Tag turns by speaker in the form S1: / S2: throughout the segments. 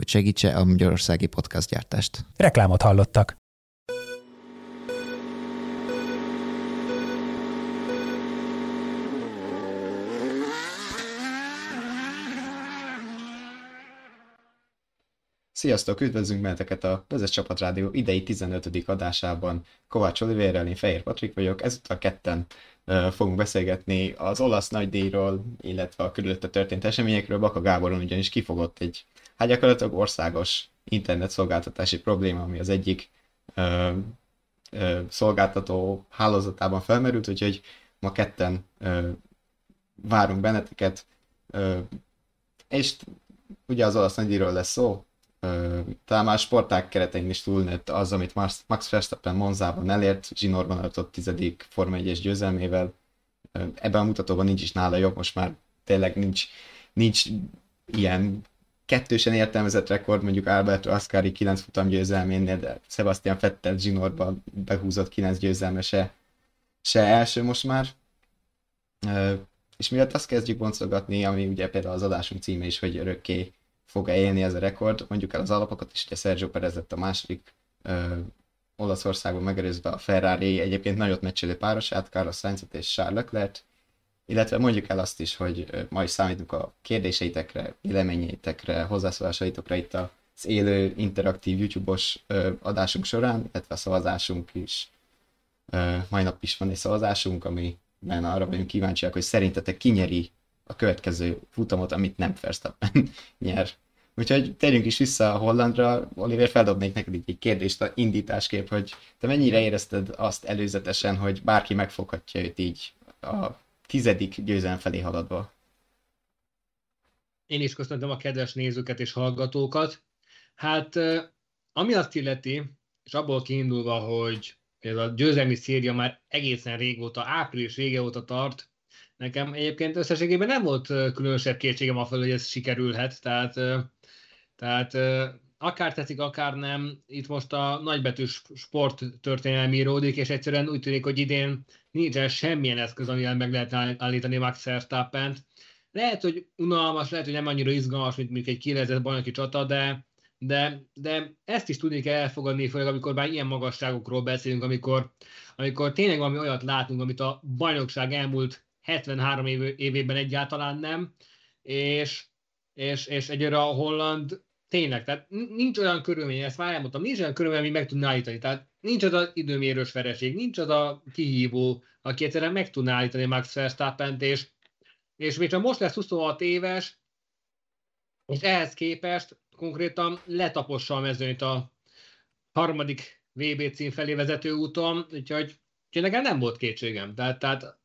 S1: hogy segítse a magyarországi gyártást.
S2: Reklámot hallottak.
S1: Sziasztok, üdvözlünk benneteket a Vezes Csapat Rádió idei 15. adásában. Kovács Olivérrel, én Fehér Patrik vagyok, ezúttal ketten uh, fogunk beszélgetni az olasz nagydíjról, illetve a körülötte történt eseményekről. Baka Gáboron ugyanis kifogott egy, hát gyakorlatilag országos internet szolgáltatási probléma, ami az egyik uh, uh, szolgáltató hálózatában felmerült, úgyhogy ma ketten uh, várunk benneteket, uh, és ugye az olasz nagydíjról lesz szó, talán már sporták keretein is túlnőtt az, amit Max Verstappen Monzában elért, zsinórban adott tizedik Forma 1-es győzelmével. Ebben a mutatóban nincs is nála jobb, most már tényleg nincs, nincs ilyen kettősen értelmezett rekord, mondjuk Alberto Ascari 9 futam győzelménél, de Sebastian Vettel zsinórban behúzott 9 győzelme se, se első most már. És miatt azt kezdjük boncolgatni, ami ugye például az adásunk címe is, hogy örökké fog-e élni ez a rekord. Mondjuk el az alapokat is, ugye Sergio Perez lett a második ö, Olaszországban megerőzve a Ferrari egyébként nagyot meccselő párosát, Carlos sainz és Charles Leclerc, illetve mondjuk el azt is, hogy ma is számítunk a kérdéseitekre, véleményeitekre, hozzászólásaitokra itt az élő, interaktív YouTube-os adásunk során, illetve a szavazásunk is. Mai nap is van egy szavazásunk, amiben arra vagyunk kíváncsiak, hogy szerintetek kinyeri a következő futamot, amit nem Verstappen nyer. Úgyhogy térjünk is vissza a Hollandra. Oliver, feldobnék neked egy kérdést a indításképp, hogy te mennyire érezted azt előzetesen, hogy bárki megfoghatja őt így a tizedik győzelem felé haladva?
S3: Én is köszöntöm a kedves nézőket és hallgatókat. Hát, ami azt illeti, és abból kiindulva, hogy ez a győzelmi széria már egészen régóta, április vége óta tart, Nekem egyébként összességében nem volt különösebb kétségem a hogy ez sikerülhet, tehát, tehát akár tetszik, akár nem, itt most a nagybetűs sport történelmi íródik, és egyszerűen úgy tűnik, hogy idén nincsen semmilyen eszköz, amivel meg lehet állítani Max verstappen -t. Lehet, hogy unalmas, lehet, hogy nem annyira izgalmas, mint mondjuk egy kilezett bajnoki csata, de, de, de ezt is tudni kell elfogadni, főleg amikor már ilyen magasságokról beszélünk, amikor, amikor tényleg valami olyat látunk, amit a bajnokság elmúlt 73 év, évében egyáltalán nem, és, és, és egyre a holland tényleg, tehát nincs olyan körülmény, ezt már elmondtam, nincs olyan körülmény, ami meg tudná állítani. Tehát nincs az az időmérős vereség, nincs az a kihívó, aki egyszerűen meg tudná állítani Max verstappen és, és még csak most lesz 26 éves, és ehhez képest konkrétan letapossa a mezőnyt a harmadik VB cím felé vezető úton, úgyhogy, úgyhogy nekem nem volt kétségem. Tehát, tehát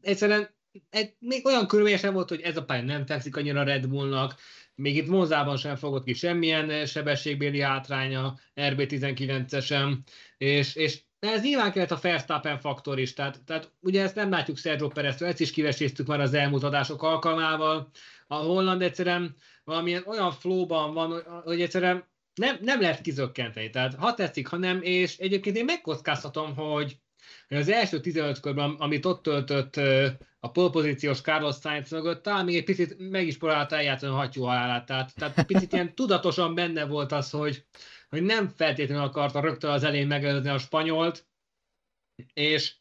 S3: egyszerűen egy, még olyan körülményes nem volt, hogy ez a pálya nem tetszik annyira Red Bullnak, még itt Monzában sem fogott ki semmilyen sebességbéli hátránya, RB19-esen, és, és ez nyilván kellett a Verstappen faktor is, tehát, tehát ugye ezt nem látjuk Sergio perez ezt is kiveséztük már az elmúlt adások alkalmával, a Holland egyszerűen valamilyen olyan flowban van, hogy egyszerűen nem, nem lehet kizökkenteni, tehát ha tetszik, ha nem, és egyébként én megkockáztatom, hogy az első 15 körben, amit ott töltött a polpozíciós Carlos Sainz mögött, talán még egy picit meg is próbálta eljátszani a hattyú halálát. Tehát, tehát picit ilyen tudatosan benne volt az, hogy, hogy nem feltétlenül akarta rögtön az elején megelőzni a spanyolt, és,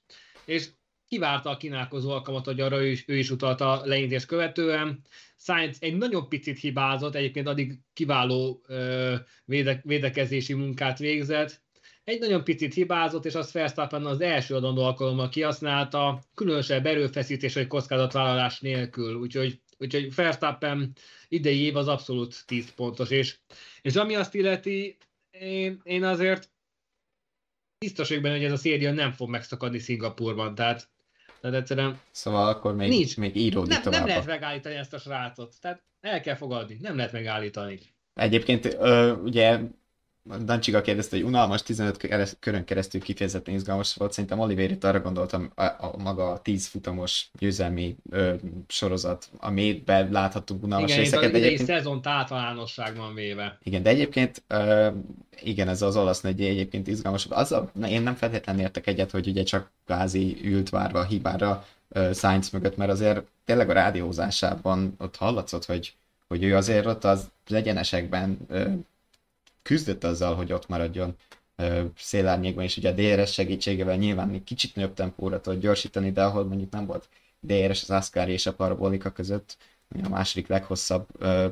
S3: és kivárta a kínálkozó alkalmat, hogy arra ő is, ő is utalta leintés követően. Sainz egy nagyon picit hibázott, egyébként addig kiváló ö, véde, védekezési munkát végzett, egy nagyon picit hibázott, és azt Verstappen az első adandó alkalommal kihasználta, különösebb erőfeszítés vagy kockázatvállalás nélkül, úgyhogy, úgyhogy Verstappen idei év az abszolút 10 pontos, és, és ami azt illeti, én, én azért biztos vagyok benne, hogy ez a széria nem fog megszakadni Szingapurban, tehát, tehát egyszerűen...
S1: Szóval akkor még, nincs, még íródik
S3: nem,
S1: tovább.
S3: Nem lehet megállítani ezt a srácot, tehát el kell fogadni, nem lehet megállítani.
S1: Egyébként ö, ugye Dancsiga kérdezte, hogy unalmas 15 körön keresztül kifejezetten izgalmas volt. Szerintem Oliver itt arra gondoltam, a, a maga a 10 futamos győzelmi ö, sorozat, amiben láthattunk unalmas
S3: igen,
S1: részeket.
S3: Igen, egyébként... szezont általánosságban véve.
S1: Igen, de egyébként ö, igen, ez az olasz nagy egyébként izgalmas. Az a, én nem feltétlenül értek egyet, hogy ugye csak kvázi ült várva a hibára uh, Sainz mögött, mert azért tényleg a rádiózásában ott hallatszott, hogy, hogy ő azért ott az egyenesekben uh, küzdött azzal, hogy ott maradjon szélárnyékban, és ugye a DRS segítségével nyilván egy kicsit nagyobb tempóra tudott gyorsítani, de ahol mondjuk nem volt DRS az Ascari és a Parabolika között, a második leghosszabb uh,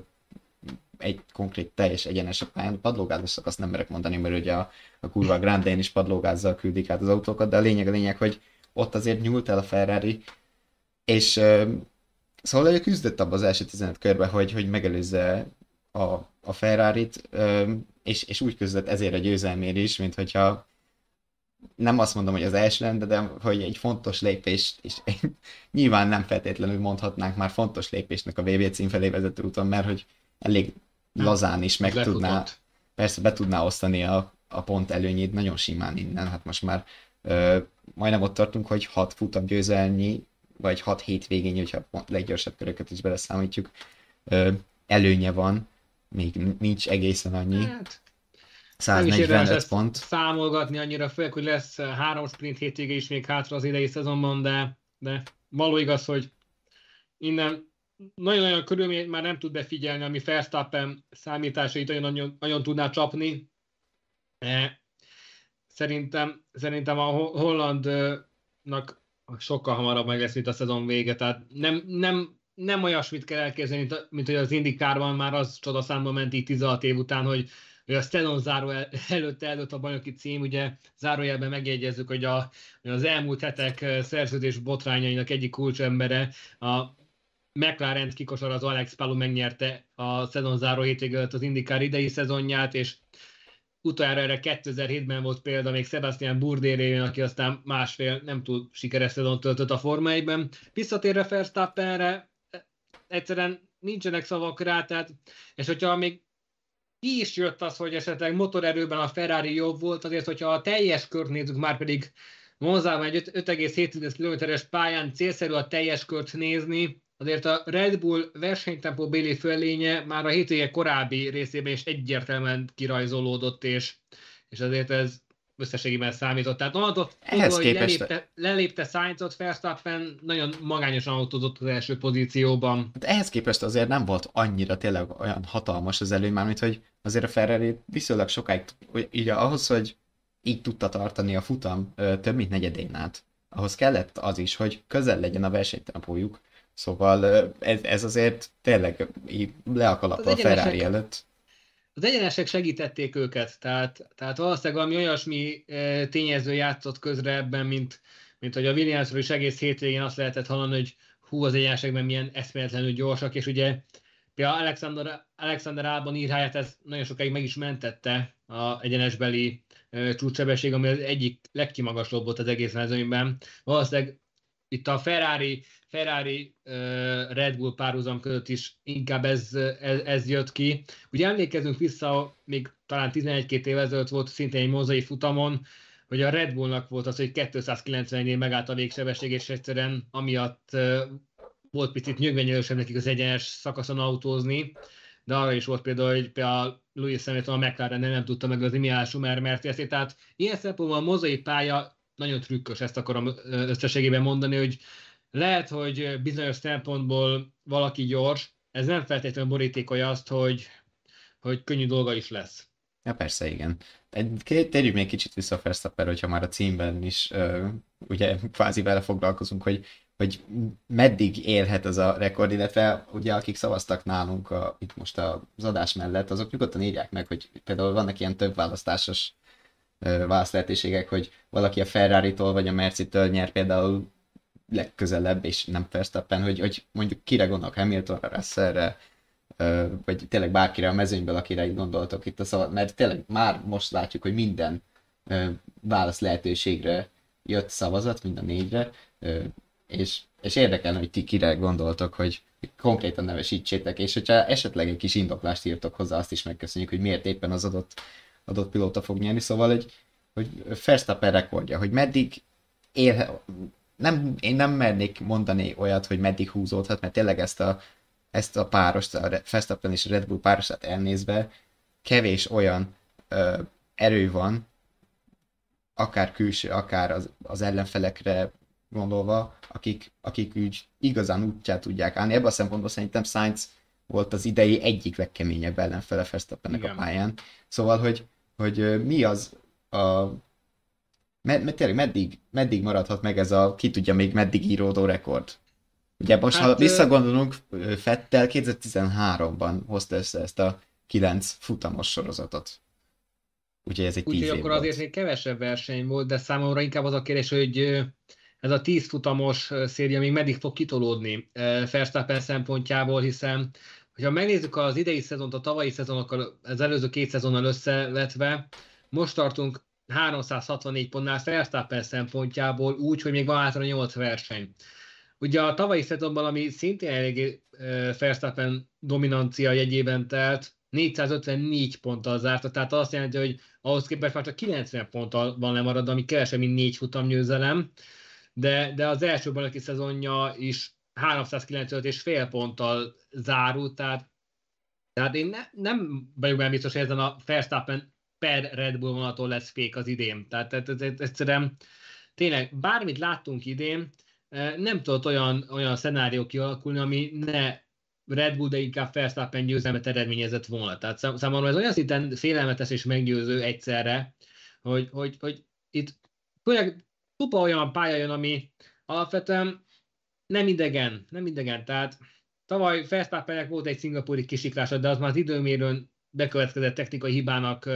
S1: egy konkrét teljes egyenes a pályán. Padlógázos szakaszt nem merek mondani, mert ugye a, a kurva Grandén is padlógázzal küldik át az autókat, de a lényeg a lényeg, hogy ott azért nyúlt el a Ferrari, és uh, szóval ő küzdött abban az első 15 körben, hogy, hogy megelőzze a, a Ferrari-t, és, és úgy küzdött ezért a győzelmér is, mint hogyha nem azt mondom, hogy az első lenne, de hogy egy fontos lépés, és nyilván nem feltétlenül mondhatnánk már fontos lépésnek a VB cím felé vezető úton, mert hogy elég lazán is meg Lefutott. tudná, persze be tudná osztani a, a pont előnyét nagyon simán innen, hát most már ö, majdnem ott tartunk, hogy 6 futam győzelnyi, vagy 6 hétvégén, hogyha a leggyorsabb köröket is beleszámítjuk, ö, előnye van, még nincs egészen annyi. Hát, 145 pont.
S3: Számolgatni annyira, főleg, hogy lesz három sprint hétvége is még hátra az idei szezonban, de, de való igaz, hogy innen nagyon-nagyon körülményt már nem tud befigyelni, ami Verstappen számításait nagyon, nagyon, nagyon tudná csapni. E, szerintem, szerintem a Hollandnak sokkal hamarabb meg lesz, mint a szezon vége, tehát nem, nem, nem olyasmit kell elképzelni, mint, mint hogy az Indikárban már az csodaszámba ment így 16 év után, hogy, hogy a szezon záró el, előtt a bajnoki cím, ugye zárójelben megjegyezzük, hogy, a, hogy az elmúlt hetek szerződés botrányainak egyik kulcsembere a McLaren kikosar az Alex Palou megnyerte a szezon záró hétvégő az IndyCar idei szezonját, és utoljára erre 2007-ben volt példa még Sebastian Burdérén, aki aztán másfél nem túl sikeres szezon töltött a Forma 1-ben. Visszatérve Verstappenre, egyszerűen nincsenek szavak rá, tehát, és hogyha még ki is jött az, hogy esetleg motorerőben a Ferrari jobb volt, azért, hogyha a teljes kört nézzük, már pedig Monzában egy 5,7 km-es pályán célszerű a teljes kört nézni, azért a Red Bull versenytempó béli fölénye már a hétvége korábbi részében is egyértelműen kirajzolódott, és, és azért ez összességében számított. Tehát onnantól, Ehhez hogy képest... lelépte, lelépte Sainzot, Verstappen nagyon magányosan autózott az első pozícióban.
S1: Hát ehhez képest azért nem volt annyira tényleg olyan hatalmas az előny, mint hogy azért a Ferrari viszonylag sokáig, így ahhoz, hogy így tudta tartani a futam több mint negyedén át, ahhoz kellett az is, hogy közel legyen a versenytempójuk, Szóval ez, ez azért tényleg le a kalap a Ferrari előtt.
S3: Az egyenesek segítették őket, tehát, tehát valószínűleg valami olyasmi tényező játszott közre ebben, mint, mint hogy a Williamsról is egész hétvégén azt lehetett hallani, hogy hú, az egyenesekben milyen eszméletlenül gyorsak, és ugye például Alexander, Alexander Albon írháját ez nagyon sokáig meg is mentette a egyenesbeli csúcssebesség, ami az egyik legkimagasabb volt az egész mezőnyben. Valószínűleg itt a Ferrari, Ferrari Red Bull párhuzam között is inkább ez, ez, ez jött ki. Ugye emlékezünk vissza, még talán 11-2 év ezelőtt volt szintén egy mozai futamon, hogy a Red Bullnak volt az, hogy 290-nél megállt a végsebesség, és egyszerűen amiatt volt picit nyögvenyelősebb nekik az egyenes szakaszon autózni, de arra is volt például, hogy például Louis Hamilton a McLaren nem tudta meg az Mihály Schumer mert tehát ilyen szempontból a mozai pálya nagyon trükkös, ezt akarom összességében mondani, hogy lehet, hogy bizonyos szempontból valaki gyors, ez nem feltétlenül borítékolja azt, hogy, hogy könnyű dolga is lesz.
S1: Ja, persze, igen. Térjük még kicsit vissza a Verstappen, hogyha már a címben is ugye kvázi vele foglalkozunk, hogy, hogy meddig élhet ez a rekord, illetve ugye akik szavaztak nálunk a, itt most az adás mellett, azok nyugodtan írják meg, hogy például vannak ilyen több választásos válaszlehetőségek, hogy valaki a Ferrari-tól vagy a Merci-től nyer például legközelebb, és nem Verstappen, hogy, hogy mondjuk kire gondolok, Hamiltonra, Russellre, vagy tényleg bárkire a mezőnyből, akire gondoltok itt a szavat, mert tényleg már most látjuk, hogy minden válasz lehetőségre jött szavazat, mind a négyre, és, és érdekelne, hogy ti kire gondoltok, hogy konkrétan nevesítsétek, és hogyha esetleg egy kis indoklást írtok hozzá, azt is megköszönjük, hogy miért éppen az adott adott pilóta fog nyerni, szóval hogy, hogy Verstappen rekordja, hogy meddig él, nem, én nem mernék mondani olyat, hogy meddig húzódhat, mert tényleg ezt a, ezt a párost, a Verstappen és a Red Bull párosát elnézve, kevés olyan ö, erő van, akár külső, akár az, az ellenfelekre gondolva, akik, akik úgy igazán útját tudják állni. Ebben a szempontból szerintem Sainz volt az idei egyik legkeményebb ellenfele Verstappennek a pályán. Szóval, hogy, hogy mi az a med, med, tényleg meddig, meddig maradhat meg ez a ki tudja még meddig íródó rekord? Ugye most, hát, ha visszagondolunk, Fettel 2013-ban hozta össze ezt a kilenc futamos sorozatot. Úgyhogy ez egy
S3: Úgyhogy akkor
S1: volt.
S3: azért még kevesebb verseny volt, de számomra inkább az a kérdés, hogy ez a tíz futamos széria még meddig fog kitolódni Verstappen szempontjából, hiszen hogyha megnézzük az idei szezont a tavalyi szezonokkal, az előző két szezonnal összevetve, most tartunk 364 pontnál Verstappen szempontjából úgy, hogy még van hátra 8 verseny. Ugye a tavalyi szezonban, ami szintén eléggé Verstappen dominancia jegyében telt, 454 ponttal zárta, tehát azt jelenti, hogy ahhoz képest már csak 90 ponttal van lemaradva, ami kevesebb, mint négy futamgyőzelem, de, de az első bajnoki szezonja is 395 és fél ponttal zárult, tehát, tehát én ne, nem vagyok benne biztos, hogy ezen a Verstappen per Red Bull vonaton lesz fék az idén. Tehát, ez, ez, egyszerűen tényleg bármit láttunk idén, nem tudott olyan, olyan szenárió kialakulni, ami ne Red Bull, de inkább Verstappen győzelmet eredményezett volna. Tehát számomra ez olyan szinten félelmetes és meggyőző egyszerre, hogy, hogy, hogy itt főleg tupa olyan pálya jön, ami alapvetően nem idegen, nem idegen. Tehát tavaly Verstappennek volt egy szingapúri kisiklása, de az már az időmérőn bekövetkezett technikai hibának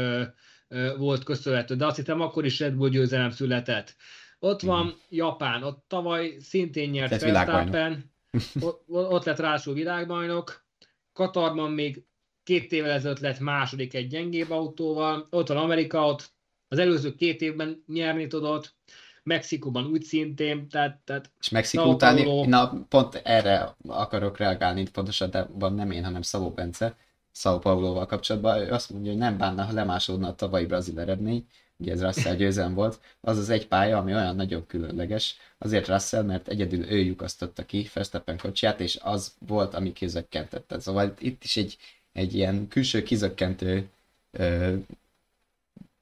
S3: volt köszönhető, de azt hiszem akkor is Red Bull győzelem született. Ott van mm. Japán, ott tavaly szintén nyert Verstappen, ott, ott lett ráadásul világbajnok, Katarban még két évvel ezelőtt lett második egy gyengébb autóval, ott van Amerika, ott az előző két évben nyerni tudott, Mexikóban úgy szintén, tehát... tehát
S1: és Mexikó utáni, na pont erre akarok reagálni, pontosan, de van nem én, hanem Szabó Bence, Sao Paulo-val kapcsolatban, ő azt mondja, hogy nem bánna, ha lemásodna a tavalyi brazil eredmény, ugye ez Russell győzelem volt, az az egy pálya, ami olyan nagyon különleges, azért Russell, mert egyedül ő lyukasztotta ki Verstappen kocsiját, és az volt, ami kizökkentette. Szóval itt is egy, egy ilyen külső kizökkentő ö,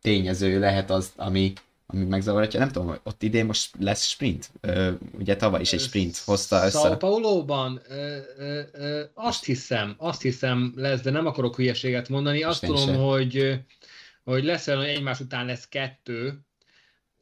S1: tényező lehet az, ami, ami megzavarhatja. Nem tudom, ott idén most lesz sprint. Ö, ugye tavaly is egy sprint hozta össze.
S3: Sao Paulo-ban ö, ö, ö, azt hiszem, azt hiszem lesz, de nem akarok hülyeséget mondani. Azt tudom, hogy, hogy lesz olyan, hogy egymás után lesz kettő,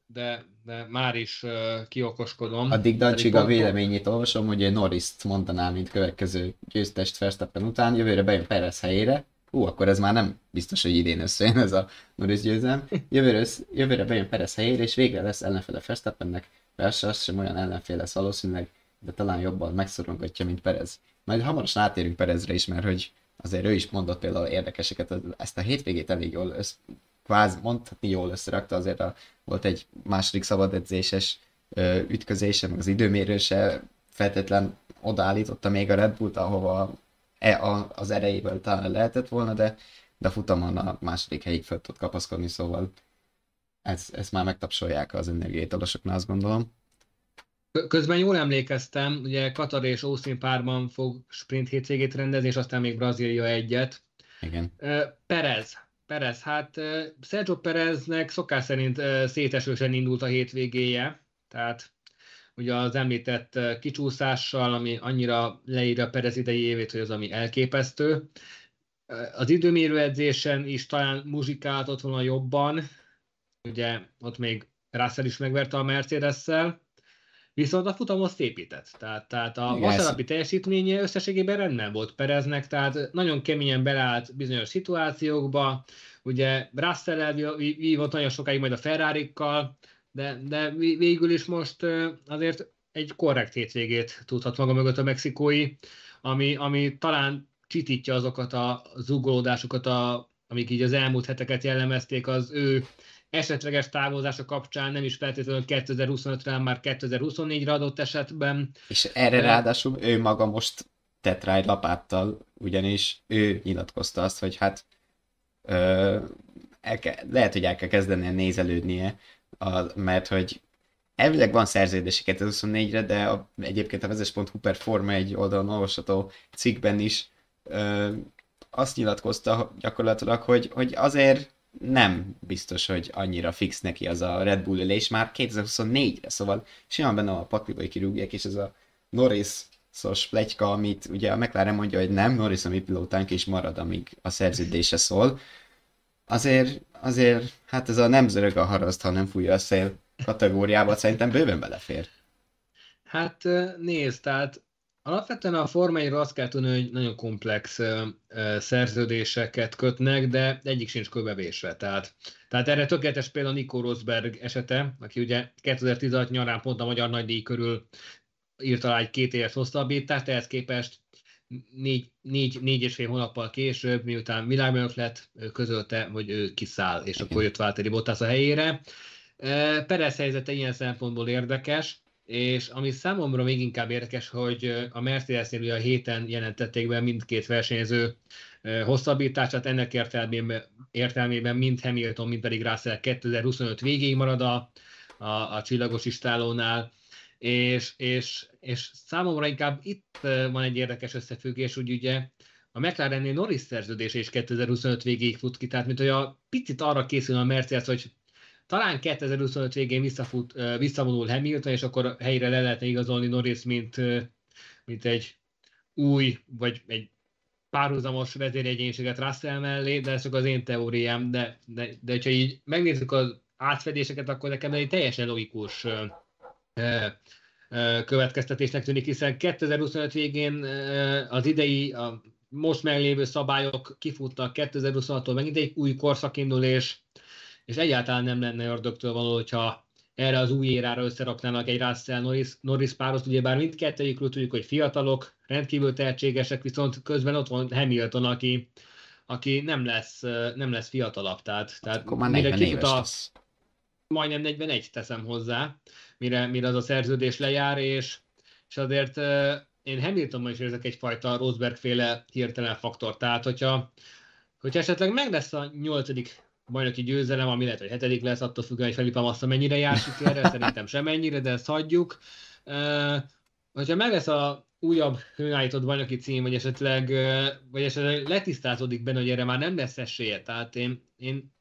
S3: de, de már is uh, kiokoskodom.
S1: Addig Dancsig a véleményét olvasom, hogy Norris-t mondaná, mint következő győztest Verstappen után, jövőre bejön Perez helyére, ú, akkor ez már nem biztos, hogy idén összejön ez a Norris győzelem. Jövőre, össz, jövőre bejön Perez helyére, és végre lesz ellenfele Verstappennek. Persze az sem olyan ellenfél lesz valószínűleg, de talán jobban megszorongatja, mint Perez. Majd hamarosan átérünk Perezre is, mert hogy azért ő is mondott például érdekeseket, ezt a hétvégét elég jól össz, kvázi mondhatni jól összerakta, azért a, volt egy második szabadedzéses ütközése, meg az időmérőse feltétlen odaállította még a Red Bullt, ahova e, az erejével talán lehetett volna, de, de a futamon a második helyig fel tud kapaszkodni, szóval ez, ezt már megtapsolják az energiaitolosoknál, azt gondolom.
S3: Közben jól emlékeztem, ugye Katar és Austin párban fog sprint hétvégét rendezni, és aztán még Brazília egyet.
S1: Igen.
S3: Perez. Perez, hát Sergio Pereznek szokás szerint szétesősen indult a hétvégéje, tehát ugye az említett kicsúszással, ami annyira leírja Perez idei évét, hogy az ami elképesztő. Az időmérő edzésen is talán muzsikált volna jobban, ugye ott még Russell is megverte a Mercedes-szel, Viszont a futamot szépített. Tehát, tehát a vasárnapi teljesítménye összességében rendben volt Pereznek, tehát nagyon keményen beleállt bizonyos szituációkba. Ugye Russell elvívott nagyon sokáig majd a ferrari de, de végül is most azért egy korrekt hétvégét tudhat maga mögött a mexikói, ami, ami talán csitítja azokat a zugolódásokat, a, amik így az elmúlt heteket jellemezték az ő esetleges távozása kapcsán nem is feltétlenül 2025-re, hanem már 2024-re adott esetben.
S1: És erre De... ráadásul ő maga most tett rá egy lapáttal, ugyanis ő nyilatkozta azt, hogy hát ö, el kell, lehet, hogy el kell kezdenie nézelődnie, a, mert hogy elvileg van szerződési 2024-re, de a, egyébként a vezes.hu per Forma egy oldalon olvasható cikkben is ö, azt nyilatkozta gyakorlatilag, hogy, hogy azért nem biztos, hogy annyira fix neki az a Red Bull ülés már 2024-re, szóval simán benne a paklibai kirúgják, és ez a Norris szos plegyka, amit ugye a McLaren mondja, hogy nem, Norris a mi pilótánk is marad, amíg a szerződése szól. Azért, azért, hát ez a nem zörög a haraszt, ha nem fújja a szél kategóriába szerintem bőven belefér.
S3: Hát nézd, tehát alapvetően a formáiról azt kell tudni, hogy nagyon komplex szerződéseket kötnek, de egyik sincs köbevésve. Tehát, tehát erre tökéletes például Nico Rosberg esete, aki ugye 2016 nyarán pont a Magyar Nagydíj körül írt alá egy két éves hosszabbítást, ehhez képest négy, négy, négy és fél hónappal később, miután világbajnok lett, közölte, hogy ő kiszáll, és akkor jött Válteri Bottas a helyére. Perez helyzete ilyen szempontból érdekes, és ami számomra még inkább érdekes, hogy a Mercedesnél ugye a héten jelentették be mindkét versenyző hosszabbítását, ennek értelmében, értelmében mind Hamilton, mind pedig Russell 2025 végéig marad a, a, a csillagos istálónál, és, és, és számomra inkább itt van egy érdekes összefüggés, hogy ugye a McLarennél Norris szerződése is 2025 végéig fut ki, tehát mint hogy a picit arra készül a Mercedes, hogy talán 2025 végén visszafut, visszavonul Hamilton, és akkor helyre le lehetne igazolni Norris, mint, mint egy új, vagy egy párhuzamos vezéregyénységet Russell mellé, de ez csak az én teóriám, de, de, de hogyha így megnézzük az átfedéseket, akkor nekem egy teljesen logikus következtetésnek tűnik, hiszen 2025 végén az idei, a most meglévő szabályok kifutnak 2026-tól megint egy új korszak indul, és és egyáltalán nem lenne ördögtől való, hogyha erre az új érára összeraknának egy Russell Norris, Norris párost, ugyebár mindkettőjükről tudjuk, hogy fiatalok, rendkívül tehetségesek, viszont közben ott van Hamilton, aki, aki nem lesz, nem lesz fiatalabb, tehát, tehát
S1: Akkor már mire kifut a,
S3: majdnem 41 teszem hozzá, mire, mire az a szerződés lejár, és, és azért én Hamiltonban is érzek egyfajta Rosberg féle hirtelen faktor, tehát hogyha, hogyha esetleg meg lesz a nyolcadik bajnoki győzelem, ami lehet, hogy hetedik lesz, attól függően, hogy Felipe Massa mennyire jár sikerre, szerintem sem mennyire, de ezt hagyjuk. Uh, hogyha meg lesz a újabb hőállított bajnoki cím, vagy esetleg, vagy esetleg letisztázódik benne, hogy erre már nem lesz esélye, tehát én, én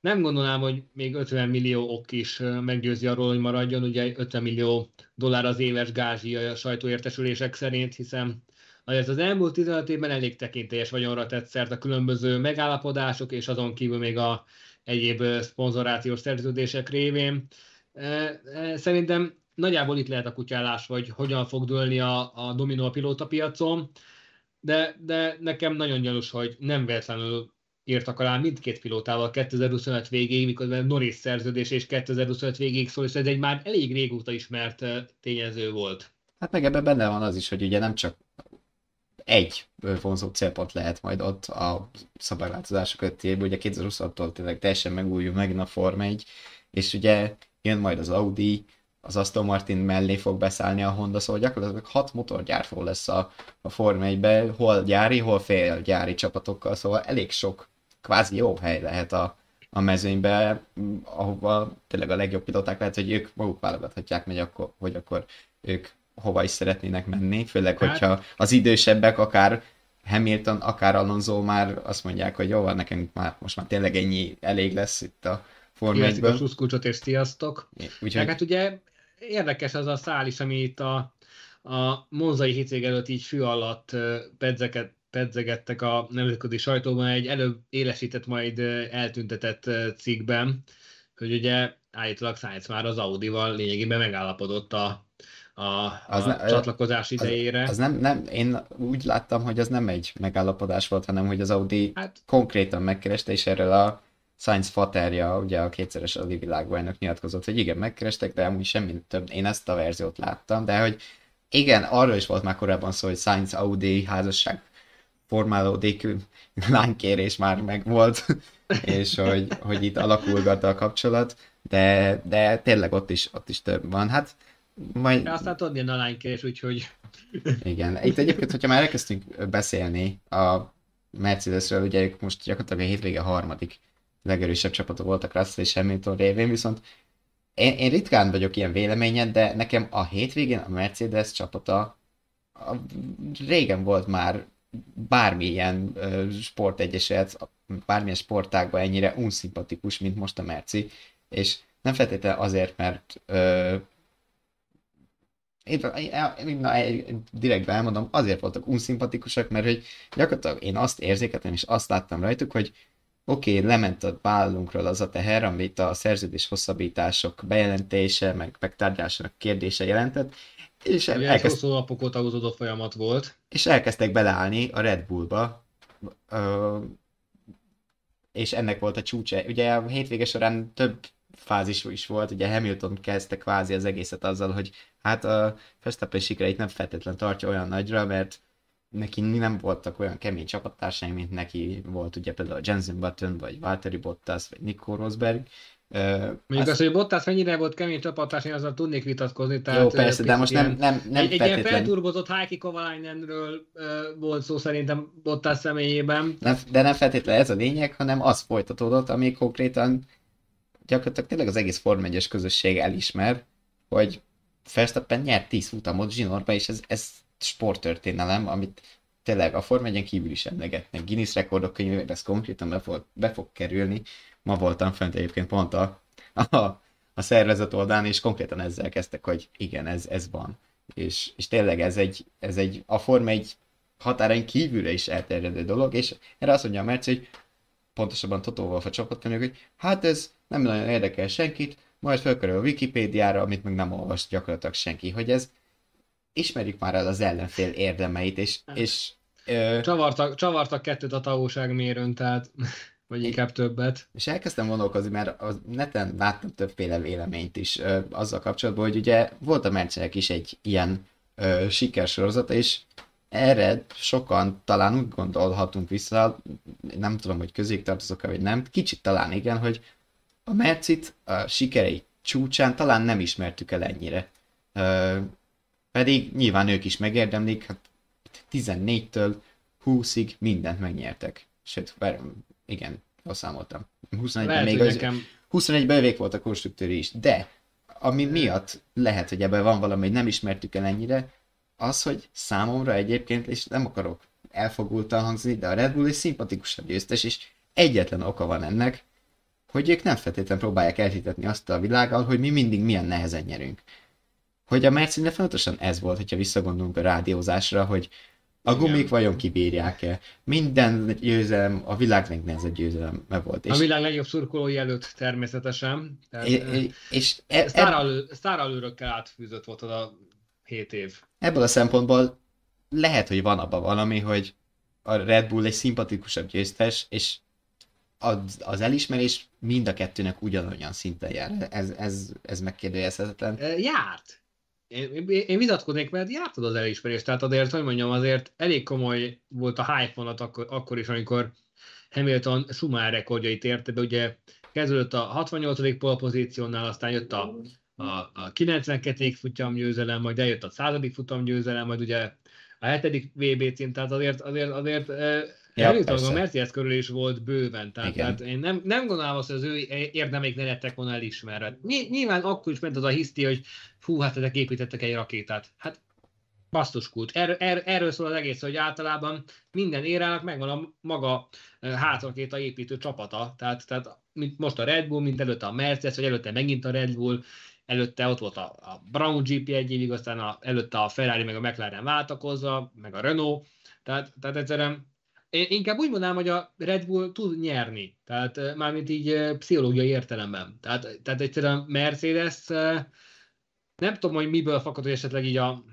S3: nem gondolnám, hogy még 50 millió ok is meggyőzi arról, hogy maradjon, ugye 50 millió dollár az éves gázsi a sajtóértesülések szerint, hiszen Azért az elmúlt 15 évben elég tekintélyes vagyonra tett szert a különböző megállapodások, és azon kívül még a egyéb szponzorációs szerződések révén. Szerintem nagyjából itt lehet a kutyálás, hogy hogyan fog dőlni a, a dominó a pilóta piacon, de, de nekem nagyon gyanús, hogy nem véletlenül írtak alá mindkét pilótával 2025 végéig, miközben Norris szerződés és 2025 végéig szól, és ez egy már elég régóta ismert tényező volt.
S1: Hát meg ebben benne van az is, hogy ugye nem csak egy vonzó célpont lehet majd ott a szabályváltozások között évben, ugye 2026-tól tényleg teljesen megújul meg a Forma 1, és ugye jön majd az Audi, az Aston Martin mellé fog beszállni a Honda, szóval gyakorlatilag hat motorgyártó lesz a, a Forma 1 hol gyári, hol fél gyári csapatokkal, szóval elég sok kvázi jó hely lehet a, a mezőnybe, ahova tényleg a legjobb piloták lehet, hogy ők maguk válogathatják meg, akkor, hogy akkor ők hova is szeretnének menni, főleg, hát... hogyha az idősebbek, akár Hamilton, akár Alonso már azt mondják, hogy jó, van nekünk már most már tényleg ennyi elég lesz itt a Forma 1
S3: a kulcsot és sziasztok. Úgyhogy... Hát ugye érdekes az a szál is, ami itt a, a Monzai hétvég előtt így fű alatt pedzeket, pedzegettek a nemzetközi sajtóban egy előbb élesített, majd eltüntetett cikkben, hogy ugye állítólag Sainz már az Audi-val lényegében megállapodott a, a, az a ne, csatlakozás idejére.
S1: Az, az nem, nem, én úgy láttam, hogy az nem egy megállapodás volt, hanem hogy az Audi hát, konkrétan megkereste, és erről a Science Faterja, ugye a kétszeres Audi világbajnok nyilatkozott, hogy igen, megkerestek, de amúgy semmi több. Én ezt a verziót láttam, de hogy igen, arról is volt már korábban szó, hogy Science Audi házasság formálódik, lánykérés már megvolt, és hogy, hogy itt alakulgat a kapcsolat, de, de tényleg ott is, ott is több van. Hát
S3: majd... De aztán tudod, a lánykérés, úgyhogy...
S1: Igen. Itt egyébként, hogyha már elkezdtünk beszélni a Mercedesről, ugye ők most gyakorlatilag a hétvége harmadik legerősebb csapatok voltak Russell és Hamilton révén, viszont én, én ritkán vagyok ilyen véleményen, de nekem a hétvégén a Mercedes csapata a, régen volt már bármilyen sportegyeset, bármilyen sportágban ennyire unszimpatikus, mint most a Merci, és nem feltétlenül azért, mert uh, én, na, direktben elmondom, azért voltak unszimpatikusak, mert hogy gyakorlatilag én azt érzékeltem, és azt láttam rajtuk, hogy oké, okay, lement a vállunkról az a teher, amit a szerződés hosszabbítások bejelentése, meg megtárgyásának kérdése jelentett,
S3: és Ugye elkezd... hosszú napok óta húzódó folyamat volt.
S1: És elkezdtek beleállni a Red Bullba, ö, és ennek volt a csúcsa. Ugye a hétvége során több fázis is volt, ugye Hamilton kezdte kvázi az egészet azzal, hogy hát a Verstappen sikereit nem feltétlenül tartja olyan nagyra, mert neki nem voltak olyan kemény csapattársai, mint neki volt ugye például a Jensen Button, vagy Valtteri Bottas, vagy Nico Rosberg.
S3: Mondjuk azt, az, hogy Bottas mennyire volt kemény csapattárs, én azzal tudnék vitatkozni.
S1: Tehát, jó, persze, de most nem, nem, nem
S3: Egy, egy ilyen felturbozott Heikki Kovalainenről uh, volt szó szerintem Bottas személyében.
S1: Nem, de nem feltétlenül ez a lényeg, hanem az folytatódott, ami konkrétan gyakorlatilag tényleg az egész Form 1 közösség elismer, hogy Verstappen nyert 10 futamot zsinórba, és ez, ez sporttörténelem, amit tényleg a Form 1 kívül is emlegetnek. Guinness rekordok könyvében ez konkrétan be fog, be fog kerülni. Ma voltam fent egyébként pont a, a, a szervezet oldalán, és konkrétan ezzel kezdtek, hogy igen, ez, ez van. És, és tényleg ez egy, ez egy a Form 1 határain kívülre is elterjedő dolog, és erre azt mondja a Merci, hogy pontosabban Toto Wolff a csapatfőnök, hogy hát ez nem nagyon érdekel senkit, majd felkerül a Wikipédiára, amit meg nem olvas gyakorlatilag senki, hogy ez ismerjük már el az ellenfél érdemeit, és, és
S3: ö... csavartak, csavartak kettőt a tagóság mérőn, tehát vagy inkább többet.
S1: És elkezdtem gondolkozni, mert a neten láttam többféle véleményt is ö, azzal kapcsolatban, hogy ugye volt a Mercedes is egy ilyen ö, sikersorozata, és erre sokan talán úgy gondolhatunk vissza, nem tudom, hogy közé tartozok-e, vagy nem, kicsit talán igen, hogy a Mercit a sikerei csúcsán talán nem ismertük el ennyire. Ö, pedig nyilván ők is megérdemlik, hát 14-től 20-ig mindent megnyertek. Sőt, igen, jól számoltam. 21-ben még az, nekem... 21-ben övék volt a konstruktőri is, de ami miatt lehet, hogy ebben van valami, hogy nem ismertük el ennyire, az, hogy számomra egyébként, és nem akarok elfogultan hangzni, de a Red Bull egy szimpatikusabb győztes, és egyetlen oka van ennek, hogy ők nem feltétlenül próbálják elhitetni azt a világgal, hogy mi mindig milyen nehezen nyerünk. Hogy a Mercedes fontosan ez volt, hogyha visszagondolunk a rádiózásra, hogy a gumik Igen. vajon kibírják-e? Minden győzelem, a világ legnehezebb győzelem volt.
S3: És a világ legjobb szurkolói előtt természetesen.
S1: Tehát, és, és
S3: e, sztáralőrökkel átfűzött volt az a 7 év.
S1: Ebből a szempontból lehet, hogy van abban valami, hogy a Red Bull egy szimpatikusabb győztes, és az, az elismerés mind a kettőnek ugyanolyan szinten jár. Ez, ez, ez megkérdőjelezhetetlen.
S3: Járt. Én, én vitatkoznék, mert jártad az elismerést, tehát azért, hogy mondjam, azért elég komoly volt a hype vonat akkor, akkor is, amikor Hamilton Schumacher rekordjait érte, de ugye kezdődött a 68. polpozíciónál, aztán jött a, a, a 92. futamgyőzelem, majd eljött a 100. futamgyőzelem, majd ugye a 7. VB cím, tehát azért, azért, azért Ja, Hamilton a Mercedes körül is volt bőven, tehát, tehát én nem, nem gondolom azt, hogy az ő érdemeik ne lettek volna elismerve. Nyilván akkor is ment az a hiszti, hogy fú, hát ezek építettek egy rakétát. Hát basztuskult. Er, er, erről szól az egész, hogy általában minden érának megvan a maga hátrakéta építő csapata. Tehát, tehát mint most a Red Bull, mint előtte a Mercedes, vagy előtte megint a Red Bull, előtte ott volt a, a Brown GP egy évig, aztán a, előtte a Ferrari, meg a McLaren váltakozva, meg a Renault. Tehát, tehát egyszerűen én inkább úgy mondanám, hogy a Red Bull tud nyerni, tehát mármint így pszichológiai értelemben. Tehát, tehát egyszerűen Mercedes, nem tudom, hogy miből fakad, hogy esetleg így a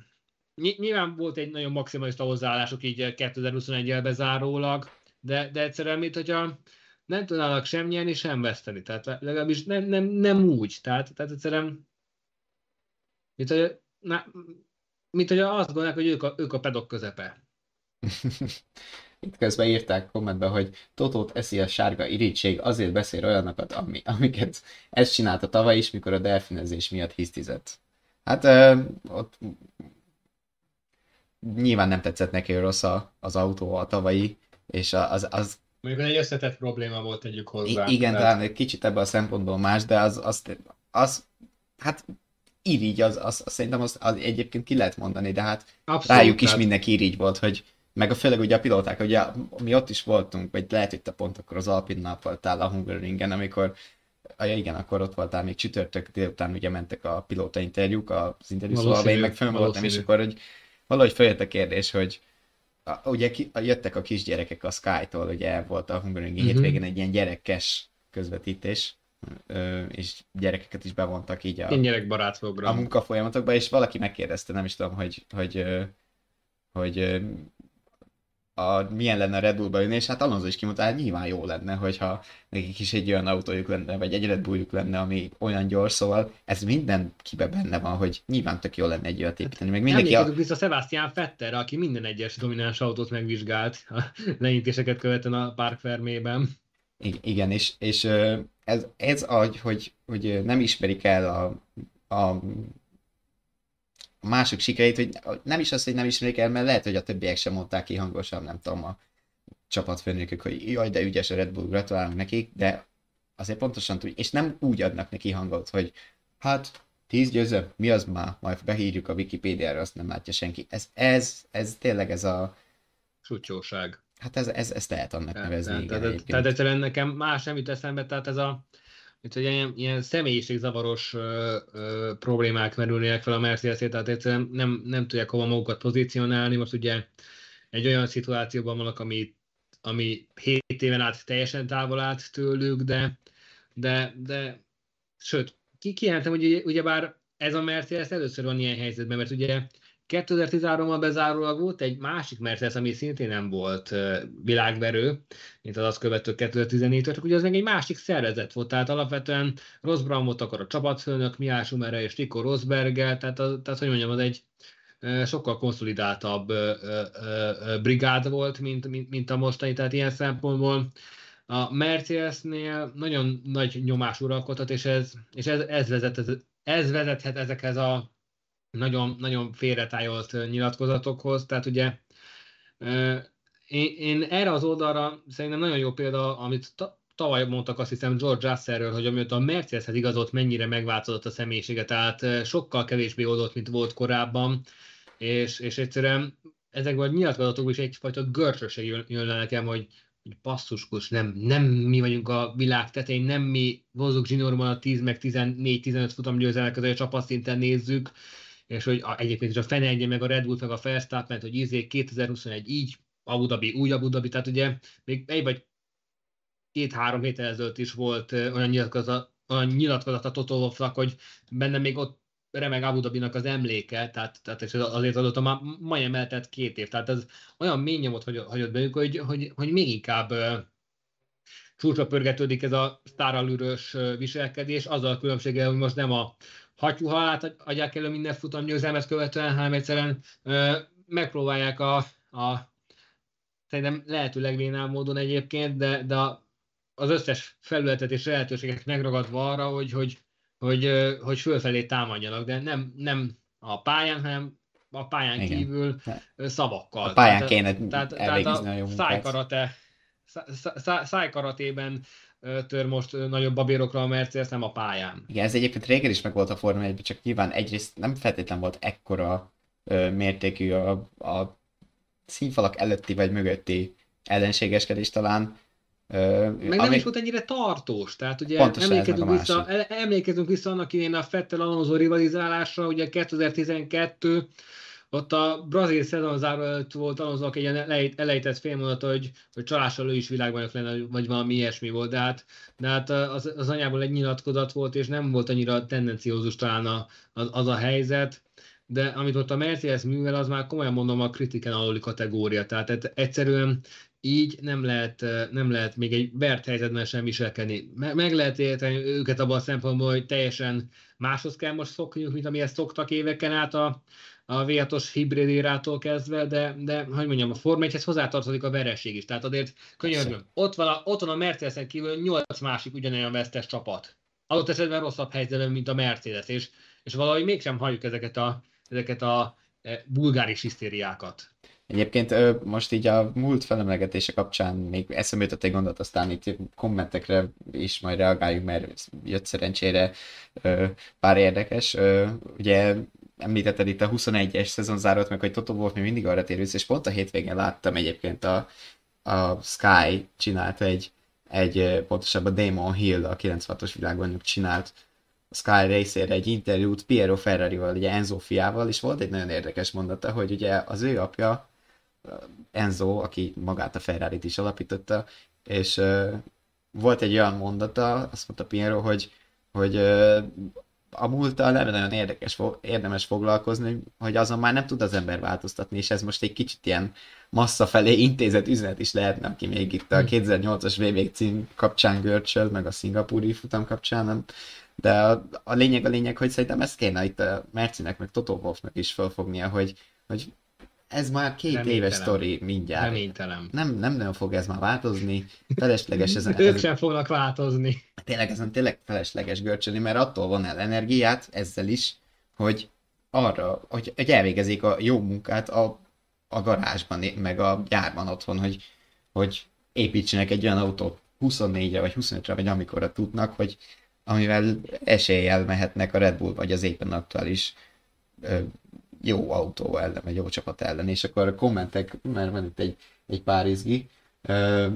S3: Nyilván volt egy nagyon maximalista hozzáállásuk így 2021-el bezárólag, de, de egyszerűen, mint hogyha nem tudnának sem nyerni, sem veszteni. Tehát legalábbis nem, nem, nem úgy. Tehát, tehát egyszerűen, mint hogy, na, mint hogy azt gondolják, hogy ők a, ők a pedok közepe.
S1: Itt közben írták kommentben, hogy Totót eszi a sárga irítség, azért beszél olyanokat, ami, amiket ezt csinálta tavaly is, mikor a delfinezés miatt hisztizett. Hát ö, ott nyilván nem tetszett neki rossz a, az autó a tavalyi, és az, az
S3: Mondjuk egy összetett probléma volt, tegyük hozzá.
S1: I- igen, tehát... talán egy kicsit ebben a szempontból más, de az, az, az hát irigy, az, az, az szerintem az, az, egyébként ki lehet mondani, de hát Abszolút, rájuk is tehát... mindenki irigy volt, hogy meg a főleg ugye a pilóták, ugye mi ott is voltunk, vagy lehet, hogy te pont akkor az Alpinnál voltál a Hungaroringen, amikor ja, igen, akkor ott voltál még csütörtök délután, ugye mentek a pilóta interjúk, az interjú szóval én meg fönn voltam, és akkor hogy valahogy följött a kérdés, hogy a, ugye ki, a, jöttek a kisgyerekek a Sky-tól, ugye volt a Hungaroringen uh-huh. hétvégén egy ilyen gyerekes közvetítés, és gyerekeket is bevontak így a,
S3: gyerekbarát program.
S1: a munkafolyamatokba, és valaki megkérdezte, nem is tudom, hogy, hogy, hogy, hogy a, milyen lenne a Red Bullba ülni, és hát Alonso is kimondta, hát nyilván jó lenne, hogyha nekik is egy olyan autójuk lenne, vagy egy Red Bulljuk lenne, ami olyan gyors, szóval ez minden kibe benne van, hogy nyilván tök jó lenne egy olyat építeni. Meg
S3: mindenki a... vissza Sebastian Fetterre, aki minden egyes domináns autót megvizsgált a leintéseket követően a Park Fermében.
S1: Igen, és, és ez, ez az, hogy, hogy nem ismerik el a, a a mások sikerét, hogy nem is az, hogy nem ismerik el, mert lehet, hogy a többiek sem mondták ki hangosan, nem tudom, a csapatfőnökök, hogy jaj, de ügyes a Red Bull, gratulálunk nekik, de azért pontosan tudj, és nem úgy adnak neki hangot, hogy hát tíz győző, mi az már, majd behírjuk a Wikipédiára, azt nem látja senki. Ez, ez, ez tényleg ez a...
S3: Sutyóság.
S1: Hát ez, ez, ezt lehet annak nevezni. Tehát, igen,
S3: tehát, tehát egyszerűen nekem más nem jut eszembe, tehát ez a mint hogy ilyen, ilyen személyiségzavaros ö, ö, problémák merülnének fel a mercedes tehát egyszerűen nem, nem tudják hova magukat pozícionálni. Most ugye egy olyan szituációban vannak, ami, ami 7 éven át teljesen távol állt tőlük, de, de, de sőt, ki kijelentem, hogy ugyebár ez a Mercedes először van ilyen helyzetben, mert ugye 2013-ban bezárólag volt egy másik Mercedes, ami szintén nem volt világverő, mint az azt követő 2014-től, csak ugye az meg egy másik szervezet volt, tehát alapvetően Ross Brown volt akkor a csapatfőnök, Mihály Schumerre és Nico Rosberger, tehát, a, tehát hogy mondjam, az egy sokkal konszolidáltabb brigád volt, mint, mint, mint a mostani, tehát ilyen szempontból. A Mercedesnél nagyon nagy nyomás uralkodhat, és ez, és ez, ez, vezet, ez, ez vezethet ezekhez a nagyon, nagyon félretájolt nyilatkozatokhoz, tehát ugye én, én erre az oldalra szerintem nagyon jó példa, amit tavaly mondtak azt hiszem George Russellről, hogy amióta a Mercedeshez igazolt, mennyire megváltozott a személyisége, tehát sokkal kevésbé oldott, mint volt korábban, és, és egyszerűen ezekben a nyilatkozatokban is egyfajta görcsösség jön, jön le nekem, hogy, hogy basszuskus, nem, nem mi vagyunk a világ tetején, nem mi vonzuk zsinórban a 10 meg 14-15 futam győzelmek a csapatszinten nézzük, és hogy a, egyébként is a Fenelje, meg a Red Bull, meg a Verstappen, hogy izé 2021 így, Abu Dhabi, új Abu Dhabi, tehát ugye még egy vagy két-három héttel ezelőtt is volt olyan nyilatkozat, olyan nyilatkozat a Toto hogy benne még ott remeg Abu Dhabi-nak az emléke, tehát, tehát és azért adott a már majdnem eltett két év, tehát ez olyan mély nyomot hagyott bennük, hogy, hogy, hogy még inkább csúcsra pörgetődik ez a sztáralűrös viselkedés, azzal a különbséggel, hogy most nem a hattyú halát adják elő minden futam győzelmet követően, hanem egyszerűen ö, megpróbálják a, a szerintem lehető legvénább módon egyébként, de, de az összes felületet és lehetőséget megragadva arra, hogy, hogy, hogy, hogy fölfelé támadjanak, de nem, nem a pályán, hanem a pályán Igen. kívül szavakkal.
S1: A pályán tehát, kéne tehát, tehát a, a
S3: szájkarate, szájkaratében tör most nagyobb babérokra a Mercedes, nem a pályán.
S1: Igen, ez egyébként régen is meg volt a Forma 1 csak nyilván egyrészt nem feltétlenül volt ekkora ö, mértékű a, a színfalak előtti vagy mögötti ellenségeskedés talán.
S3: Ö, meg ami... nem is volt ennyire tartós, tehát ugye emlékezünk vissza, emlékezünk vissza annak én a Fettel Alonso rivalizálásra, ugye 2012 ott a brazil szezonzáró előtt volt Alonsonak egy ilyen elejtett félmondata, hogy, hogy csalással ő is világbajnok lenne, vagy valami ilyesmi volt, de hát, de hát az, az anyából egy nyilatkozat volt, és nem volt annyira tendenciózus talán az, az a helyzet, de amit ott a Mercedes művel, az már komolyan mondom a kritiken aluli kategória, tehát egyszerűen így nem lehet, nem lehet még egy vert helyzetben sem viselkedni. Meg lehet érteni őket abban a szempontból, hogy teljesen máshoz kell most szokniuk, mint amihez szoktak éveken át a, a V6-os hibridérától kezdve, de, de hogy mondjam, a Forma 1 hozzátartozik a vereség is. Tehát azért könyörgöm, ott van a, ott van a Mercedes-en kívül 8 másik ugyanolyan vesztes csapat. Adott esetben rosszabb helyzetben, mint a Mercedes, és, és valahogy mégsem halljuk ezeket a, ezeket a e, bulgáris hisztériákat.
S1: Egyébként most így a múlt felemlegetése kapcsán még eszembe jutott egy gondolat, aztán itt kommentekre is majd reagáljunk, mert jött szerencsére pár érdekes. Ugye említetted itt a 21-es szezon zárót, meg hogy Toto Wolff még mindig arra tér és pont a hétvégén láttam egyébként a, a Sky csinált egy, egy pontosabban Damon Hill, a 96-os világbajnok csinált a Sky részére egy interjút Piero Ferrari-val, ugye Enzo fiával, és volt egy nagyon érdekes mondata, hogy ugye az ő apja Enzo, aki magát a Ferrari-t is alapította, és uh, volt egy olyan mondata, azt mondta Piero, hogy, hogy uh, a múlttal nem nagyon érdekes, érdemes foglalkozni, hogy azon már nem tud az ember változtatni, és ez most egy kicsit ilyen massza felé intézet üzenet is lehetne, aki még itt a 2008-as hm. VB cím kapcsán görcsöl, meg a szingapúri futam kapcsán, nem? de a, a lényeg a lényeg, hogy szerintem ezt kéne itt a Mercinek, meg Toto Wolfnak is felfognia, hogy, hogy ez már két Reménytelen. éves sztori mindjárt.
S3: Reménytelen.
S1: Nem, nem nagyon fog ez már változni. Felesleges ezen.
S3: ők sem fognak változni.
S1: Tényleg ezen tényleg felesleges görcsölni, mert attól van el energiát ezzel is, hogy arra, hogy, hogy elvégezik a jó munkát a, a garázsban, meg a gyárban otthon, hogy, hogy építsenek egy olyan autót 24-re vagy 25-re, vagy amikorra tudnak, hogy amivel eséllyel mehetnek a Red Bull, vagy az éppen aktuális jó autó ellen, vagy jó csapat ellen, és akkor a kommentek, mert van itt egy, egy pár izgi, uh,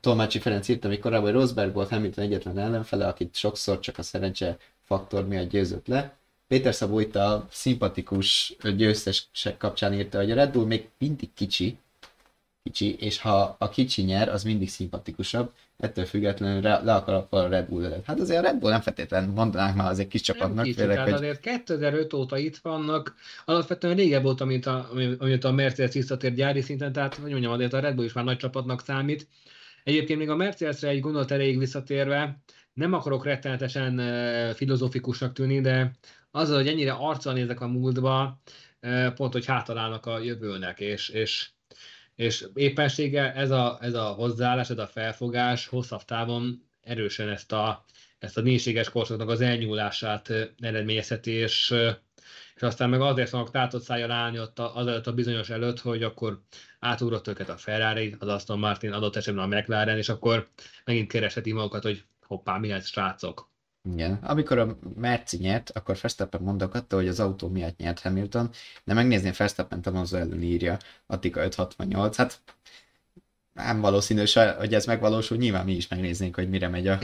S1: Tolmácsi Ferenc írta még korábban, hogy Rosberg volt Hamilton egyetlen ellenfele, akit sokszor csak a szerencse faktor miatt győzött le. Péter Szabó itt a szimpatikus győztesek kapcsán írta, hogy a Red Bull még mindig kicsi, kicsi, és ha a kicsi nyer, az mindig szimpatikusabb, ettől függetlenül le, le akar a Red Bull előtt. Hát azért a Red Bull nem feltétlenül mondanánk már az egy kis csapatnak.
S3: Kicsi, félek, hogy... azért 2005 óta itt vannak, alapvetően régebb óta, mint a, mint a Mercedes visszatért gyári szinten, tehát hogy mondjam, azért a Red Bull is már nagy csapatnak számít. Egyébként még a Mercedesre egy gondolat erejéig visszatérve, nem akarok rettenetesen filozófikusnak tűnni, de az, hogy ennyire arccal nézek a múltba, pont, hogy hátalálnak a jövőnek, és, és és éppenséggel ez a, ez a hozzáállás, ez a felfogás hosszabb távon erősen ezt a, ezt a négységes korszaknak az elnyúlását eredményezheti, és, és aztán meg azért fognak tátott szájjal állni ott az előtt a bizonyos előtt, hogy akkor átugrott őket a Ferrari, az Aston Martin, adott esetben a McLaren, és akkor megint keresheti magukat, hogy hoppá, mi ez, srácok.
S1: Igen. Amikor a Merci nyert, akkor Verstappen mondogatta, hogy az autó miatt nyert Hamilton, de megnézni Verstappen Alonso ellen írja Attika 568, hát nem valószínű, hogy ez megvalósul, nyilván mi is megnéznénk, hogy mire megy a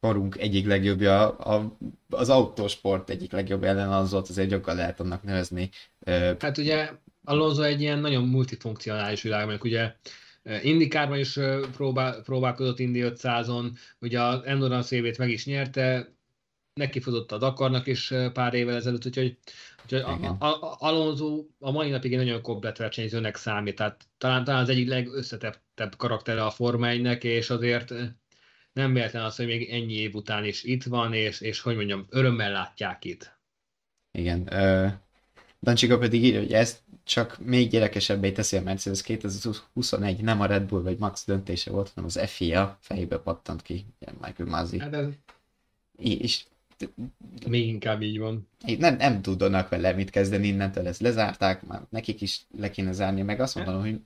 S1: korunk egyik legjobbja, a, az autósport egyik legjobb ellen az volt, azért joggal lehet annak nevezni.
S3: Hát ugye Alonso egy ilyen nagyon multifunkcionális világ, mert ugye Indikárban is próbál, próbálkozott Indi 500-on, ugye az Endurance évét meg is nyerte, neki futott a Dakarnak is pár évvel ezelőtt, úgyhogy, úgyhogy a, a, a, Alonso a mai napig egy nagyon komplet versenyzőnek számít, tehát talán, talán az egyik legösszetettebb karaktere a Forma 1 és azért nem véletlen az, hogy még ennyi év után is itt van, és, és hogy mondjam, örömmel látják itt.
S1: Igen. Dancsika pedig írja, hogy ezt csak még gyerekesebbé teszi a Mercedes 2021, nem a Red Bull vagy Max döntése volt, hanem az FIA fejébe pattant ki, Michael Masi. Hát ez... És
S3: még inkább így van.
S1: Nem, nem tudnak vele mit kezdeni innentől, ezt lezárták, már nekik is le kéne zárni, meg azt mondom, hogy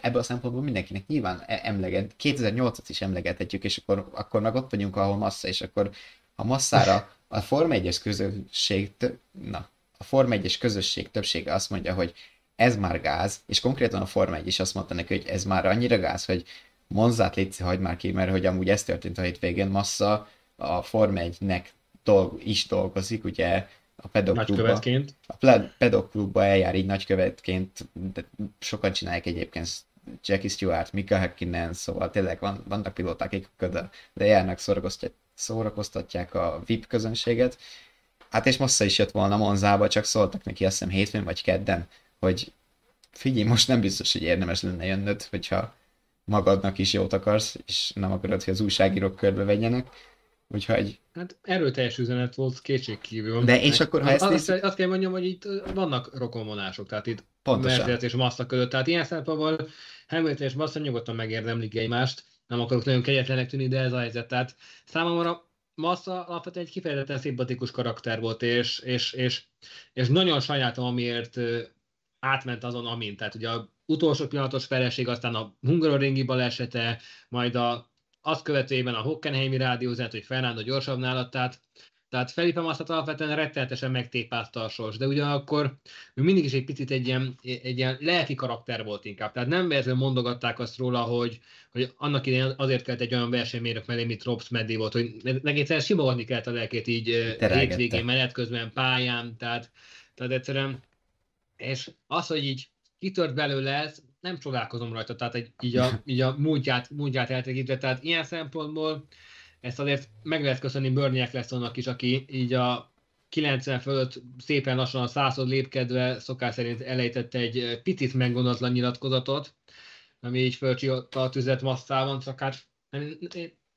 S1: ebből a szempontból mindenkinek nyilván e- emleget, 2008-at is emlegethetjük, és akkor, akkor meg ott vagyunk, ahol massza, és akkor a masszára a Forma 1-es közösség, na, a Forma 1-es közösség többsége azt mondja, hogy ez már gáz, és konkrétan a Forma 1 is azt mondta neki, hogy ez már annyira gáz, hogy Monzát létszi, hagyd már ki, mert hogy amúgy ez történt a hétvégén, Massa a Forma 1-nek dolg, is dolgozik, ugye a pedokklubba. A pedokklubba eljár így nagykövetként, de sokan csinálják egyébként Jackie Stewart, Mika Häkkinen, szóval tényleg van, vannak pilóták, akik ködö, de járnak szórakoztatják a VIP közönséget. Hát és Massa is jött volna Monzába, csak szóltak neki azt hiszem hétfőn vagy kedden, hogy figyelj, most nem biztos, hogy érdemes lenne jönnöd, hogyha magadnak is jót akarsz, és nem akarod, hogy az újságírók körbe vegyenek. Úgyhogy...
S3: Hát erőteljes üzenet volt kétségkívül.
S1: De és akkor ha ezt
S3: azt, néz... azt kell mondjam, hogy itt vannak rokonvonások, tehát itt Mercedes és Massa között. Tehát ilyen szempontból Hamilton és Massa nyugodtan megérdemlik egymást. Nem akarok nagyon kegyetlenek tűnni, de ez a helyzet. Tehát számomra Massa alapvetően egy kifejezetten szimpatikus karakter volt, és, és, és, és nagyon sajnáltam, amiért átment azon, amint. Tehát ugye a utolsó pillanatos feleség, aztán a Hungaroringi balesete, majd a, azt követőében a Hockenheimi rádiózat, hogy Fernando gyorsabb nála, tehát tehát Felipe Masszat alapvetően rettenetesen megtépázta a sors, de ugyanakkor ő mindig is egy picit egy ilyen, egy ilyen lelki karakter volt inkább. Tehát nem véletlenül mondogatták azt róla, hogy, hogy annak idején azért kellett egy olyan versenymérnök mellé, mint Robs Meddi volt, hogy egyszerűen simogatni kellett a lelkét így hétvégén, menet közben, pályán, tehát, tehát egyszerűen, és az, hogy így kitört belőle ez, nem csodálkozom rajta, tehát egy, így a, így a múltját, múltját eltekintve, tehát ilyen szempontból ezt azért meg lehet köszönni Bernie Ecclestonnak is, aki így a 90 fölött szépen lassan a század lépkedve szokás szerint elejtette egy picit meggondolatlan nyilatkozatot, ami így fölcsiolta a tüzet masszában, csak hát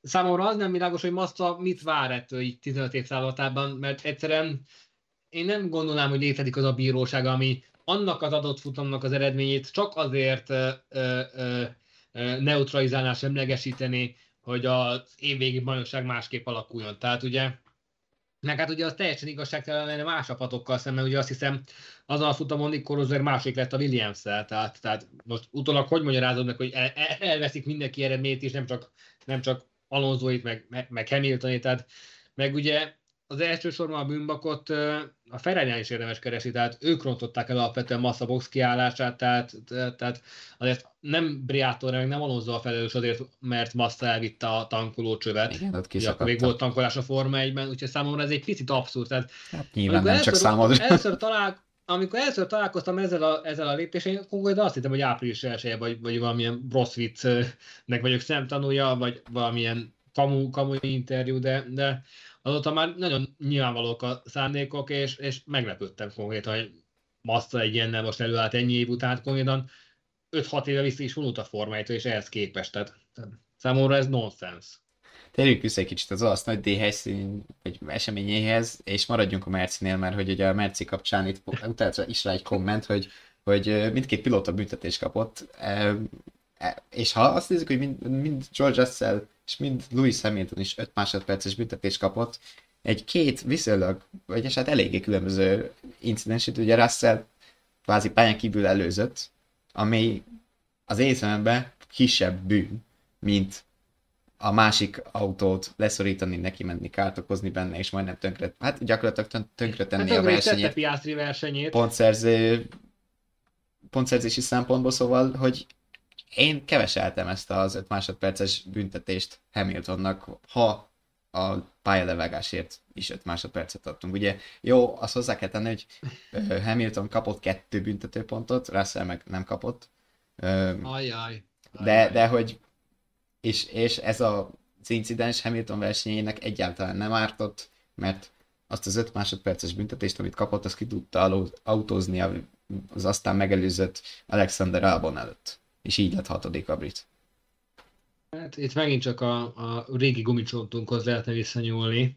S3: számomra az nem világos, hogy Massa mit vár ettől így 15 év mert egyszerűen én nem gondolnám, hogy létezik az a bíróság, ami annak az adott futamnak az eredményét csak azért ö, ö, ö, neutralizálná, semlegesíteni, hogy az évvégi bajnokság másképp alakuljon. Tehát ugye meg hát ugye az teljesen igazságtalan lenne más csapatokkal szemben, ugye azt hiszem azon a futamon Nick másik lett a williams tehát, tehát most utólag hogy magyarázod meg, hogy el, el, elveszik mindenki eredményt is, nem csak, nem csak Alonsoit, meg, meg, meg Hamiltonét, tehát meg ugye az elsősorban a bűnbakot a ferrari is érdemes keresni, tehát ők rontották el alapvetően Massa box kiállását, tehát, tehát azért nem Briától, meg nem Alonso a felelős azért, mert Massa elvitte a tankolócsövet. Igen, ott ugye, akkor még volt tankolás a Forma 1-ben, úgyhogy számomra ez egy picit abszurd. Tehát,
S1: hát nyilván nem csak számodra.
S3: Először talál, amikor először találkoztam ezzel a, ezzel a lépéssel, akkor azt hittem, hogy április elsője, vagy, vagy valamilyen rossz viccnek vagyok szemtanúja, vagy valamilyen kamu, kamu interjú, de, de azóta már nagyon nyilvánvalók a szándékok, és, és meglepődtem konkrétan, hogy Massa egy ilyennel most előállt ennyi év után, konkrétan 5-6 éve vissza is vonult a formájától, és ehhez képest. Tehát, számomra ez nonsens.
S1: Térjünk vissza egy kicsit az olasz nagy D helyszín, vagy eseményéhez, és maradjunk a Mercinél, mert hogy ugye a Merci kapcsán itt utána is rá egy komment, hogy, hogy mindkét pilóta büntetés kapott, és ha azt nézzük, hogy mind, mind George Russell és mind Lewis Hamilton is 5 másodperces büntetés kapott. Egy két viszonylag, vagy hát eléggé különböző incidensét, ugye Russell kvázi pályán kívül előzött, ami az észemben kisebb bűn, mint a másik autót leszorítani, neki menni, kárt okozni benne, és majdnem tönkre, hát gyakorlatilag tönkre tenni hát, a versenyét.
S3: versenyét.
S1: Pontszerző, pontszerzési szempontból, szóval, hogy én keveseltem ezt az 5 másodperces büntetést Hamiltonnak, ha a pályalevágásért is 5 másodpercet adtunk. Ugye jó, azt hozzá kell tenni, hogy Hamilton kapott kettő büntetőpontot, Russell meg nem kapott.
S3: Ajaj.
S1: De, de hogy és, és ez a, az incidens Hamilton versenyének egyáltalán nem ártott, mert azt az 5 másodperces büntetést, amit kapott, azt ki tudta autózni az aztán megelőzött Alexander Albon előtt és így lett hatodik a brit.
S3: Hát itt megint csak a, a régi gumicsontunkhoz lehetne visszanyúlni.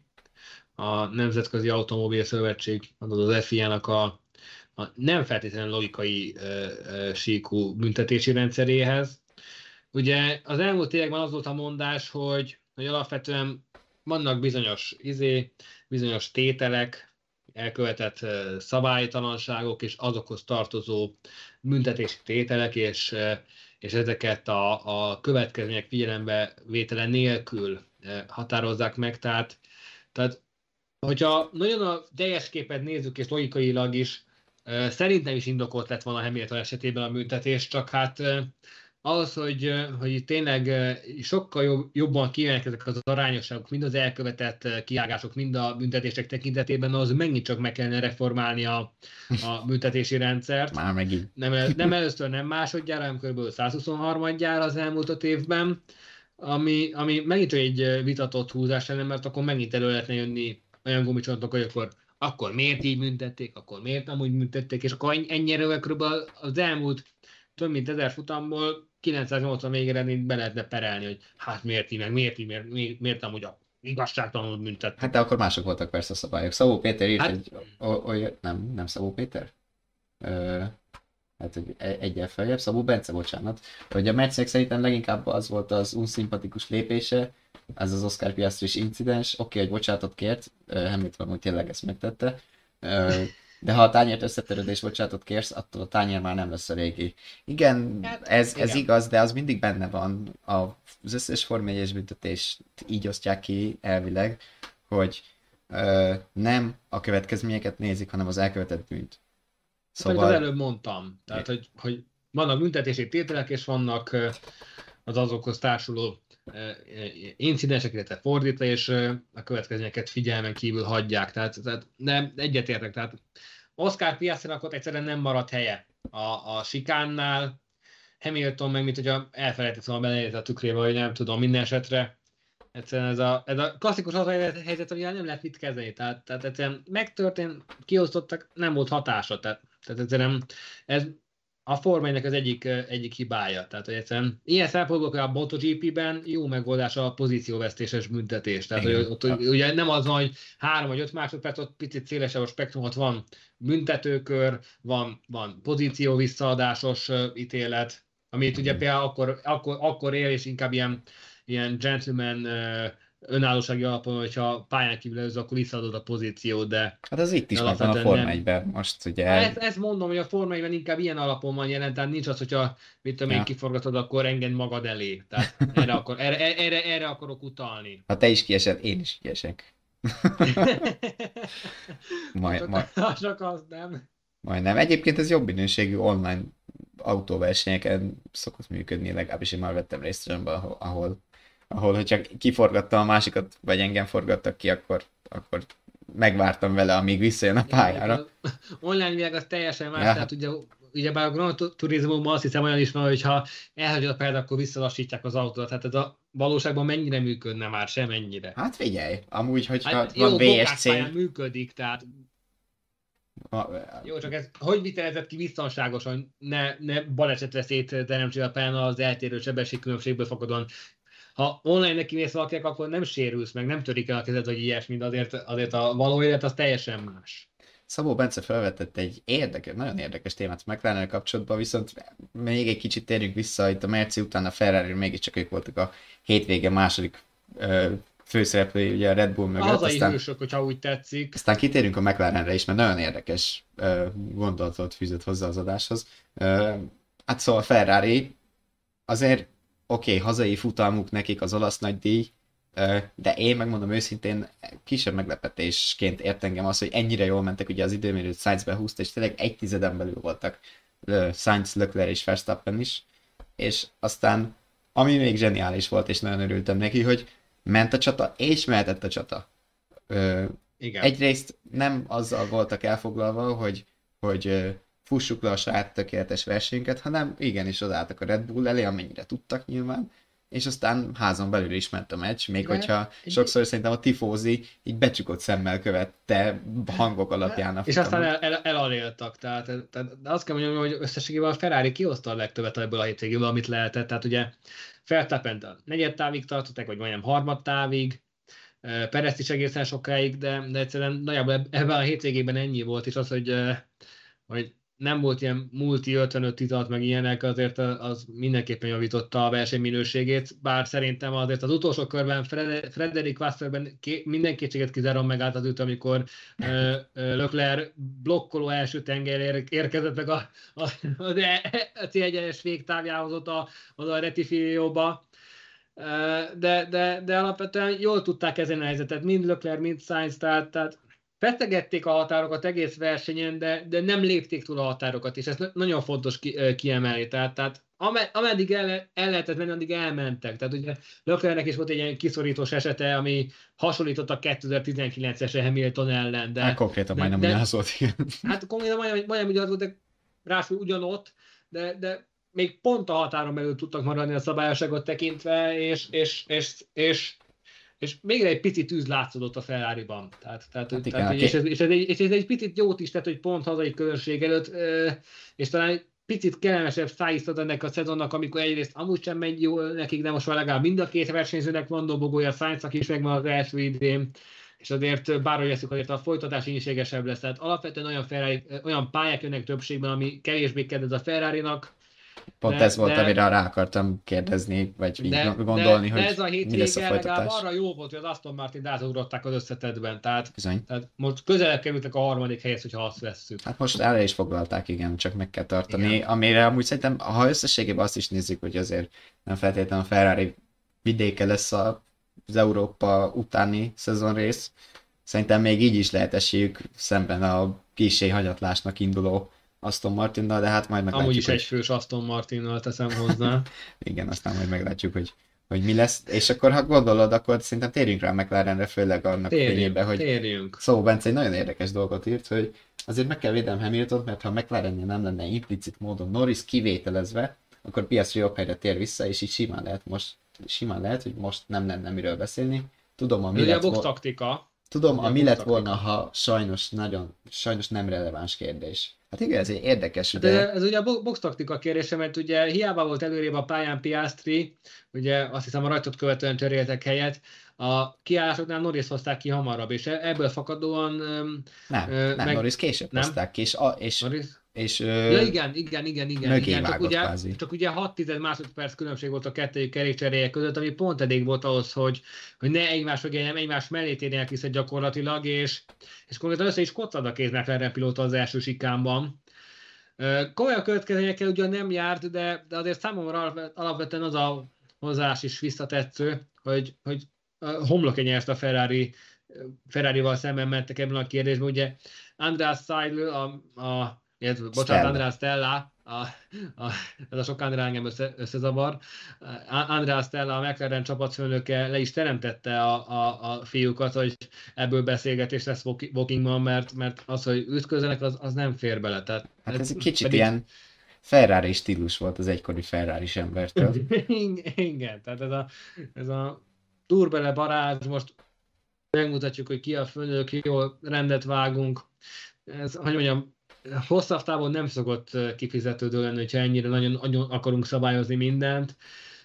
S3: A Nemzetközi Automobil Szövetség, az FIA-nak a, a nem feltétlenül logikai e, e, síkú büntetési rendszeréhez. Ugye az elmúlt években az volt a mondás, hogy, hogy alapvetően vannak bizonyos izé, bizonyos tételek, elkövetett szabálytalanságok és azokhoz tartozó büntetési tételek, és, és ezeket a, a következmények figyelembe vétele nélkül határozzák meg. Tehát, tehát hogyha nagyon a teljes képet nézzük, és logikailag is, szerintem is indokolt lett volna Hamilton esetében a büntetés, csak hát az, hogy, hogy tényleg sokkal jobb, jobban kijönnek ezek az arányosságok, mind az elkövetett kiágások, mind a büntetések tekintetében, az megint csak meg kellene reformálni a, a büntetési rendszert.
S1: Már megint.
S3: Nem, nem először, nem másodjára, hanem kb. 123 gyára az elmúlt öt évben, ami, ami megint csak egy vitatott húzás lenne, mert akkor megint elő lehetne jönni olyan gumicsontok, hogy akkor akkor miért így büntették, akkor miért nem úgy büntették, és akkor ennyire kb. az elmúlt több mint ezer futamból 980 végére be lehetne perelni, hogy hát miért így, meg miért így, miért, miért, miért amúgy a igazságtalanul büntet.
S1: Hát de akkor mások voltak persze a szabályok. Szabó Péter írt hát... egy, olyan, nem, nem Szabó Péter? Ö, hát egy, e, egyel feljebb, Szabó Bence, bocsánat. Hogy a Mercedes szerintem leginkább az volt az unszimpatikus lépése, ez az Oscar Piastri incidens, oké, okay, hogy bocsánatot kért, Hamilton úgy tényleg ezt megtette, De ha a tányért összetörődés bocsánatot kérsz, attól a tányér már nem lesz a régi. Igen,
S3: Hát,
S1: ez, ez
S3: igen.
S1: igaz, de az mindig benne van. Az összes Form 1 büntetést így osztják ki elvileg, hogy ö, nem a következményeket nézik, hanem az elkövetett bűnt.
S3: Szóval... Az előbb mondtam. Tehát, hogy, hogy vannak büntetési tételek, és vannak az azokhoz társuló ö, ö, incidensek, illetve fordítva, és ö, a következményeket figyelmen kívül hagyják. Tehát, tehát nem egyetértek. Tehát Oscar Piastrának ott egyszerűen nem maradt helye a, a sikánnál. Hamilton meg, mint hogyha elfelejtett volna beleérte a tükrébe, hogy nem tudom, minden esetre. Egyszerűen ez a, ez a klasszikus az helyzet, amivel nem lehet mit kezdeni. Tehát, tehát egyszerűen megtörtént, kiosztottak, nem volt hatása. Tehát, tehát egyszerűen ez a Forma 1-nek az egyik, egyik hibája. Tehát, hogy egyszerűen ilyen szempontból a MotoGP-ben jó megoldás a pozícióvesztéses büntetés. Tehát,
S1: Igen.
S3: hogy ott ugye nem az van, hogy három vagy öt másodperc, ott picit szélesebb a spektrum, ott van büntetőkör, van, van pozíció visszaadásos ítélet, amit ugye például akkor, akkor, akkor él, és inkább ilyen, ilyen gentleman ö, önállósági alapon, hogyha pályán kívül előző, akkor visszaadod a pozíciót, de
S1: hát az itt is megvan a Forma
S3: nem.
S1: 1 Most ugye...
S3: ezt, ezt mondom, hogy a Forma 1 inkább ilyen alapon van jelen, tehát nincs az, hogyha mit tudom én
S1: Ja.
S3: kiforgatod, akkor engedj magad elé. Tehát erre, akar, erre, erre, erre akarok utalni.
S1: Ha te is kiesed, én is kiesek. Majd,
S3: csak,
S1: majd,
S3: csak az nem.
S1: majdnem. Egyébként ez jobb minőségű online autóversenyeken szokott működni, legalábbis én már vettem részt olyanban, ahol, ahol, hogyha kiforgattam a másikat, vagy engem forgattak ki, akkor, akkor megvártam vele, amíg visszajön a pályára.
S3: Az Online világ az teljesen más,
S1: Ja.
S3: tehát ugye, ugye bár a Grand Turismo-ban azt hiszem olyan is van, hogy ha elhagyod a pályát, akkor visszalassítják az autót. Tehát ez a valóságban mennyire működne már, semennyire.
S1: Hát figyelj, amúgy, hogyha
S3: Hát jó,
S1: van VSC,
S3: bokáspályán működik, tehát
S1: a-
S3: Jó, csak ez hogy vitelezett ki biztonságosan, ne, ne balesetveszélyt teremtsél a pályán az eltérő sebességkülönbségből fakadóan. Ha online neki mész valakinek, akkor nem sérülsz meg, nem törik el a kezed, vagy ilyesmi, de azért, azért a való élet az teljesen más.
S1: Szabó Bence felvetett egy érdekes, nagyon érdekes témát a mclaren kapcsolatban, viszont még egy kicsit térjünk vissza, itt a Merci után a Ferrari mégiscsak ők voltak a hétvége második ö, főszereplői, ugye a Red Bull
S3: A
S1: mögött,
S3: hazai
S1: aztán,
S3: hősök, hogyha úgy tetszik.
S1: aztán kitérünk a McLarenre is, mert nagyon érdekes ö, gondolatot fűzött hozzá az adáshoz. Ö, hát szóval Ferrari azért oké, okay, hazai futalmuk nekik az olasz nagy díj, de én megmondom őszintén, kisebb meglepetésként ért engem az, hogy ennyire jól mentek, ugye az időmérőt Sainz behúzta, és tényleg egy tizeden belül voltak Sainz, Leclerc és Verstappen is, és aztán ami még zseniális volt, és nagyon örültem neki, hogy ment a csata, és mehetett a csata. Ö,
S3: Igen.
S1: egyrészt nem azzal voltak elfoglalva, hogy, hogy fussuk le a saját tökéletes versenyünket, hanem igenis odaálltak a Red Bull elé, amennyire tudtak nyilván, és aztán házon belül is ment a meccs, még
S3: Igen.
S1: hogyha sokszor szerintem a tifózi így becsukott szemmel követte hangok alapján a
S3: És aztán el, el, elaléltak, tehát, tehát de azt kell mondjam, hogy összességében a Ferrari kihozta a legtöbbet ebből a hétvégéből, amit lehetett. Tehát ugye Verstappen a negyed távig tartották, vagy majdnem harmad távig, Perezt is egészen sokáig, de, de egyszerűen nagyjából eb- ebben a hétvégében ennyi volt, és az, hogy, hogy nem volt ilyen multi 55 titalt, meg ilyenek, azért az mindenképpen javította a verseny bár szerintem azért az utolsó körben Fred- Frederik Wasserben minden kétséget kizárom megállt az üt, amikor Leclerc blokkoló első tenger ér- érkezett meg a, a, e- a C1-es végtávjához ott a, oda a retifilióba. De, de, de alapvetően jól tudták kezelni a helyzetet, mind Leclerc, mind Sainz, tehát, tehát feszegették a határokat egész versenyen, de, de nem lépték túl a határokat, és ez na- nagyon fontos ki, kiemelni. Tehát, tehát ame- ameddig el, el lehetett menni, addig elmentek. Tehát ugye Leclercnek is volt egy ilyen kiszorítós esete, ami hasonlított a 2019-es Hamilton ellen, de
S1: Hát konkrétan
S3: de-
S1: majdnem
S3: de-
S1: ugyanaz volt,
S3: hát konkrétan majdnem, majdnem ugyanaz volt, de ráadásul ugyanott, de, de még pont a határon belül tudtak maradni a szabályosságot tekintve, és, és, és, és, és még egy pici tűz látszódott a Ferrari-ban. Tehát, tehát,
S1: Hát
S3: hát
S1: igen,
S3: tehát és, ez, és, ez egy, és ez egy picit jót is tett, hogy pont hazai közönség előtt, és talán egy picit kellemesebb szájíztat ennek a szezonnak, amikor egyrészt amúgy sem megy jól nekik, de most már legalább mind a két versenyzőnek van dobogója, Sainznak is megvan az első idén, és azért bárhogy veszük, azért a folytatás ínségesebb lesz. Tehát alapvetően olyan, Ferrari, olyan pályák jönnek többségben, ami kevésbé kedvez a Ferrari-nak,
S1: Pont
S3: de,
S1: ez volt,
S3: de,
S1: amire rá akartam kérdezni, vagy így
S3: de,
S1: gondolni,
S3: de,
S1: hogy
S3: de ez a
S1: mi lesz a folytatás.
S3: arra jó volt, hogy az Aston Martin átugrották az összetetben, tehát,
S1: Bizony.
S3: tehát most közelebb kerültek a harmadik helyhez, hogyha azt vesszük.
S1: Hát most erre is foglalták, igen, csak meg kell tartani.
S3: Igen.
S1: Amire amúgy szerintem, ha összességében azt is nézzük, hogy azért nem feltétlenül a Ferrari vidéke lesz a, az Európa utáni szezonrész, szerintem még így is lehet esélyük szemben a kisé hanyatlásnak induló Aston Martinnal, de hát majd meglátjuk.
S3: Amúgy is
S1: hogy...
S3: egy fős Aston Martinnal teszem hozzá.
S1: Igen, aztán majd meglátjuk, hogy, hogy mi lesz. És akkor, ha gondolod, akkor szerintem térjünk rá McLarenre, főleg annak
S3: Térjünk,
S1: fényében, hogy
S3: térjünk.
S1: Szóval Bence egy nagyon érdekes dolgot írt, hogy azért meg kell védelem Hamilton, mert ha McLarennél nem lenne implicit módon Norris kivételezve, akkor Piastri jobb helyre tér vissza, és így simán lehet most, simán lehet, hogy most nem lenne miről beszélni. Tudom, a
S3: Ez
S1: mi
S3: ugye a
S1: lett,
S3: box
S1: vo-
S3: taktika.
S1: Tudom, a mi lett volna, ha sajnos nagyon, sajnos nem releváns kérdés. Hát igen, ez egy érdekes,
S3: Hát
S1: ugye?
S3: ez, ez ugye a bo- box taktika kérdése, mert ugye hiába volt előrébb a pályán Piastri, ugye azt hiszem a rajtot követően cseréltek helyet, a kiállásoknál Norris hozták ki hamarabb, és e- ebből fakadóan
S1: Nem,
S3: Ö,
S1: nem,
S3: meg-
S1: Norris később
S3: nem?
S1: hozták ki, és, a, és,
S3: Norris
S1: és
S3: Ja, igen, igen, igen, igen. igen. Csak, ugye,
S1: kvázi.
S3: csak ugye 6 10 másodperc különbség volt a kettőjük kerékcseréje között, ami pont elég volt ahhoz, hogy, hogy ne egymás mögé, nem egymás mellé térjenek vissza gyakorlatilag, és, és konkrétan össze is koccad a két McLaren pilóta az első sikámban. Ö, Komolyan következményekkel ugyan nem járt, de, de azért számomra alap- alapvetően az a hozzáállás is visszatetsző, hogy, hogy homlok nyert a Ferrari, Ferrari-val szemben mentek ebben a kérdésben. Ugye András Seidl, a, a illetve, bocsánat,
S1: Stella.
S3: András Stella, a, a, ez a sok Andrá engem össze, összezavar. A- András Stella, a McLaren csapatfőnöke le is teremtette a, a, a fiúkat, hogy ebből beszélgetés lesz Wokingban, mert, mert az, hogy ütközzenek, az, az nem fér bele. Tehát,
S1: hát ez egy kicsit
S3: pedig-
S1: ilyen Ferrari stílus volt az egykori Ferrari embertől.
S3: Igen, tehát ez a, ez a turbele barázs, most megmutatjuk, hogy ki a főnök, jól rendet vágunk. Ez, hogy mondjam, hosszabb távon nem szokott kifizetődő lenni, hogyha ennyire nagyon, nagyon akarunk szabályozni mindent.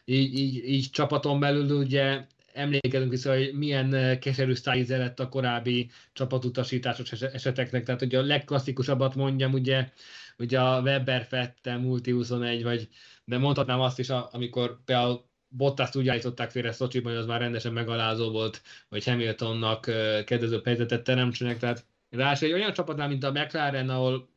S3: Így, így, így csapaton belül ugye emlékezünk vissza, hogy milyen keserű szájíze lett a korábbi csapatutasításos es- eseteknek. Tehát, hogy a legklasszikusabbat mondjam, ugye, ugye a Weber Fette, Multi 21, vagy de mondhatnám azt is, amikor például Bottaszt úgy állították félre Szocsiban, hogy az már rendesen megalázó volt, hogy Hamiltonnak kedvező helyzetet teremtsenek, tehát ráadásul egy olyan csapatnál, mint a McLaren, ahol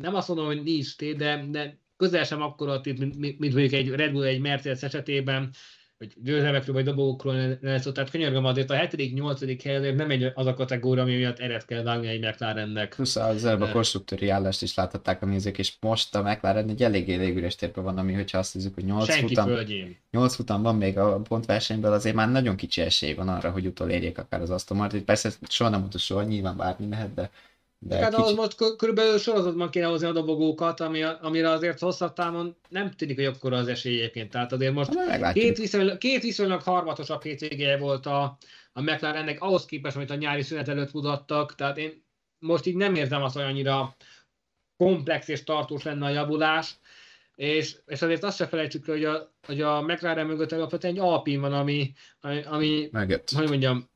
S3: nem azt mondom, hogy nincs tét, de, de közel sem akkora tét, mint, mint, mint mondjuk egy Red Bull, egy Mercedes esetében, hogy győzelmekről vagy dobogókról ne szó. Tehát könyörgöm azért a 7.-8. hely azért nem egy az a kategória, ami miatt eret kell vágni egy McLarennek.
S1: Plusz az előbb a konstruktőri állást is láthatták a nézők, és most a McLaren egy eléggé légüres térben van, ami hogyha azt nézzük, hogy 8
S3: Senki
S1: futam,
S3: földjén.
S1: 8 futam van még a pontversenyből, azért már nagyon kicsi esély van arra, hogy utolérjék akár az Aston Martin. Persze soha nem utolsó, nyilván bármi mehet, de, de
S3: Hát
S1: kicsi...
S3: most kö- körülbelül sorozatban kéne hozni a dobogókat, ami, amire azért hosszabb távon nem tűnik, hogy akkora az esély egyébként. Tehát azért most két viszonylag, két viszonylag harmatosabb hétvégéje volt a, a McLarennek, ahhoz képest, amit a nyári szünet előtt mutattak. Tehát én most így nem érzem azt, hogy annyira komplex és tartós lenne a javulás. És, és azért azt se felejtsük, el, hogy a, hogy a McLaren mögött alapvetően egy Alpin van, ami, ami, ami hogy mondjam,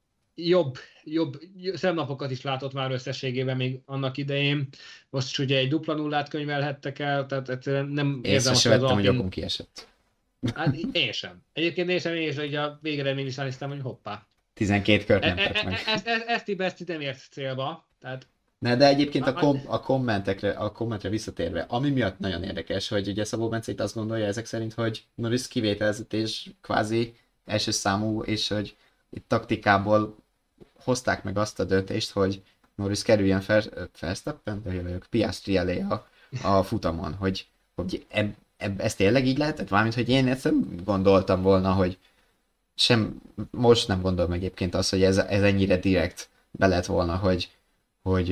S3: jobb, jobb szemnapokat is látott már összességében még annak idején. Most is ugye egy dupla nullát könyvelhettek el, tehát egyszerűen nem
S1: Észre
S3: érzem azt, hogy az
S1: vettem, hogy okon kiesett.
S3: Hát én sem. Egyébként én sem, én is, hogy a végeredmény is néztem, hogy hoppá.
S1: 12 kört
S3: E,
S1: nem
S3: e,
S1: tett
S3: e,
S1: meg.
S3: ezt, ezt, ezt, ezt nem ért célba. Tehát
S1: Ne, de egyébként a, kom- a kommentekre, a kommentre visszatérve, ami miatt nagyon érdekes, hogy ugye Szabó Bence itt azt gondolja ezek szerint, hogy Norris kivételezett és kvázi első számú, és hogy itt taktikából hozták meg azt a döntést, hogy Norris kerüljen fel, Verstappen, de vagyok, Piastri elé a, a futamon, hogy, hogy eb, eb, ez tényleg így lehetett? Mármint, hogy én ezt gondoltam volna, hogy sem, most nem gondolom egyébként azt, hogy ez, ez ennyire direkt be lett volna, hogy, hogy,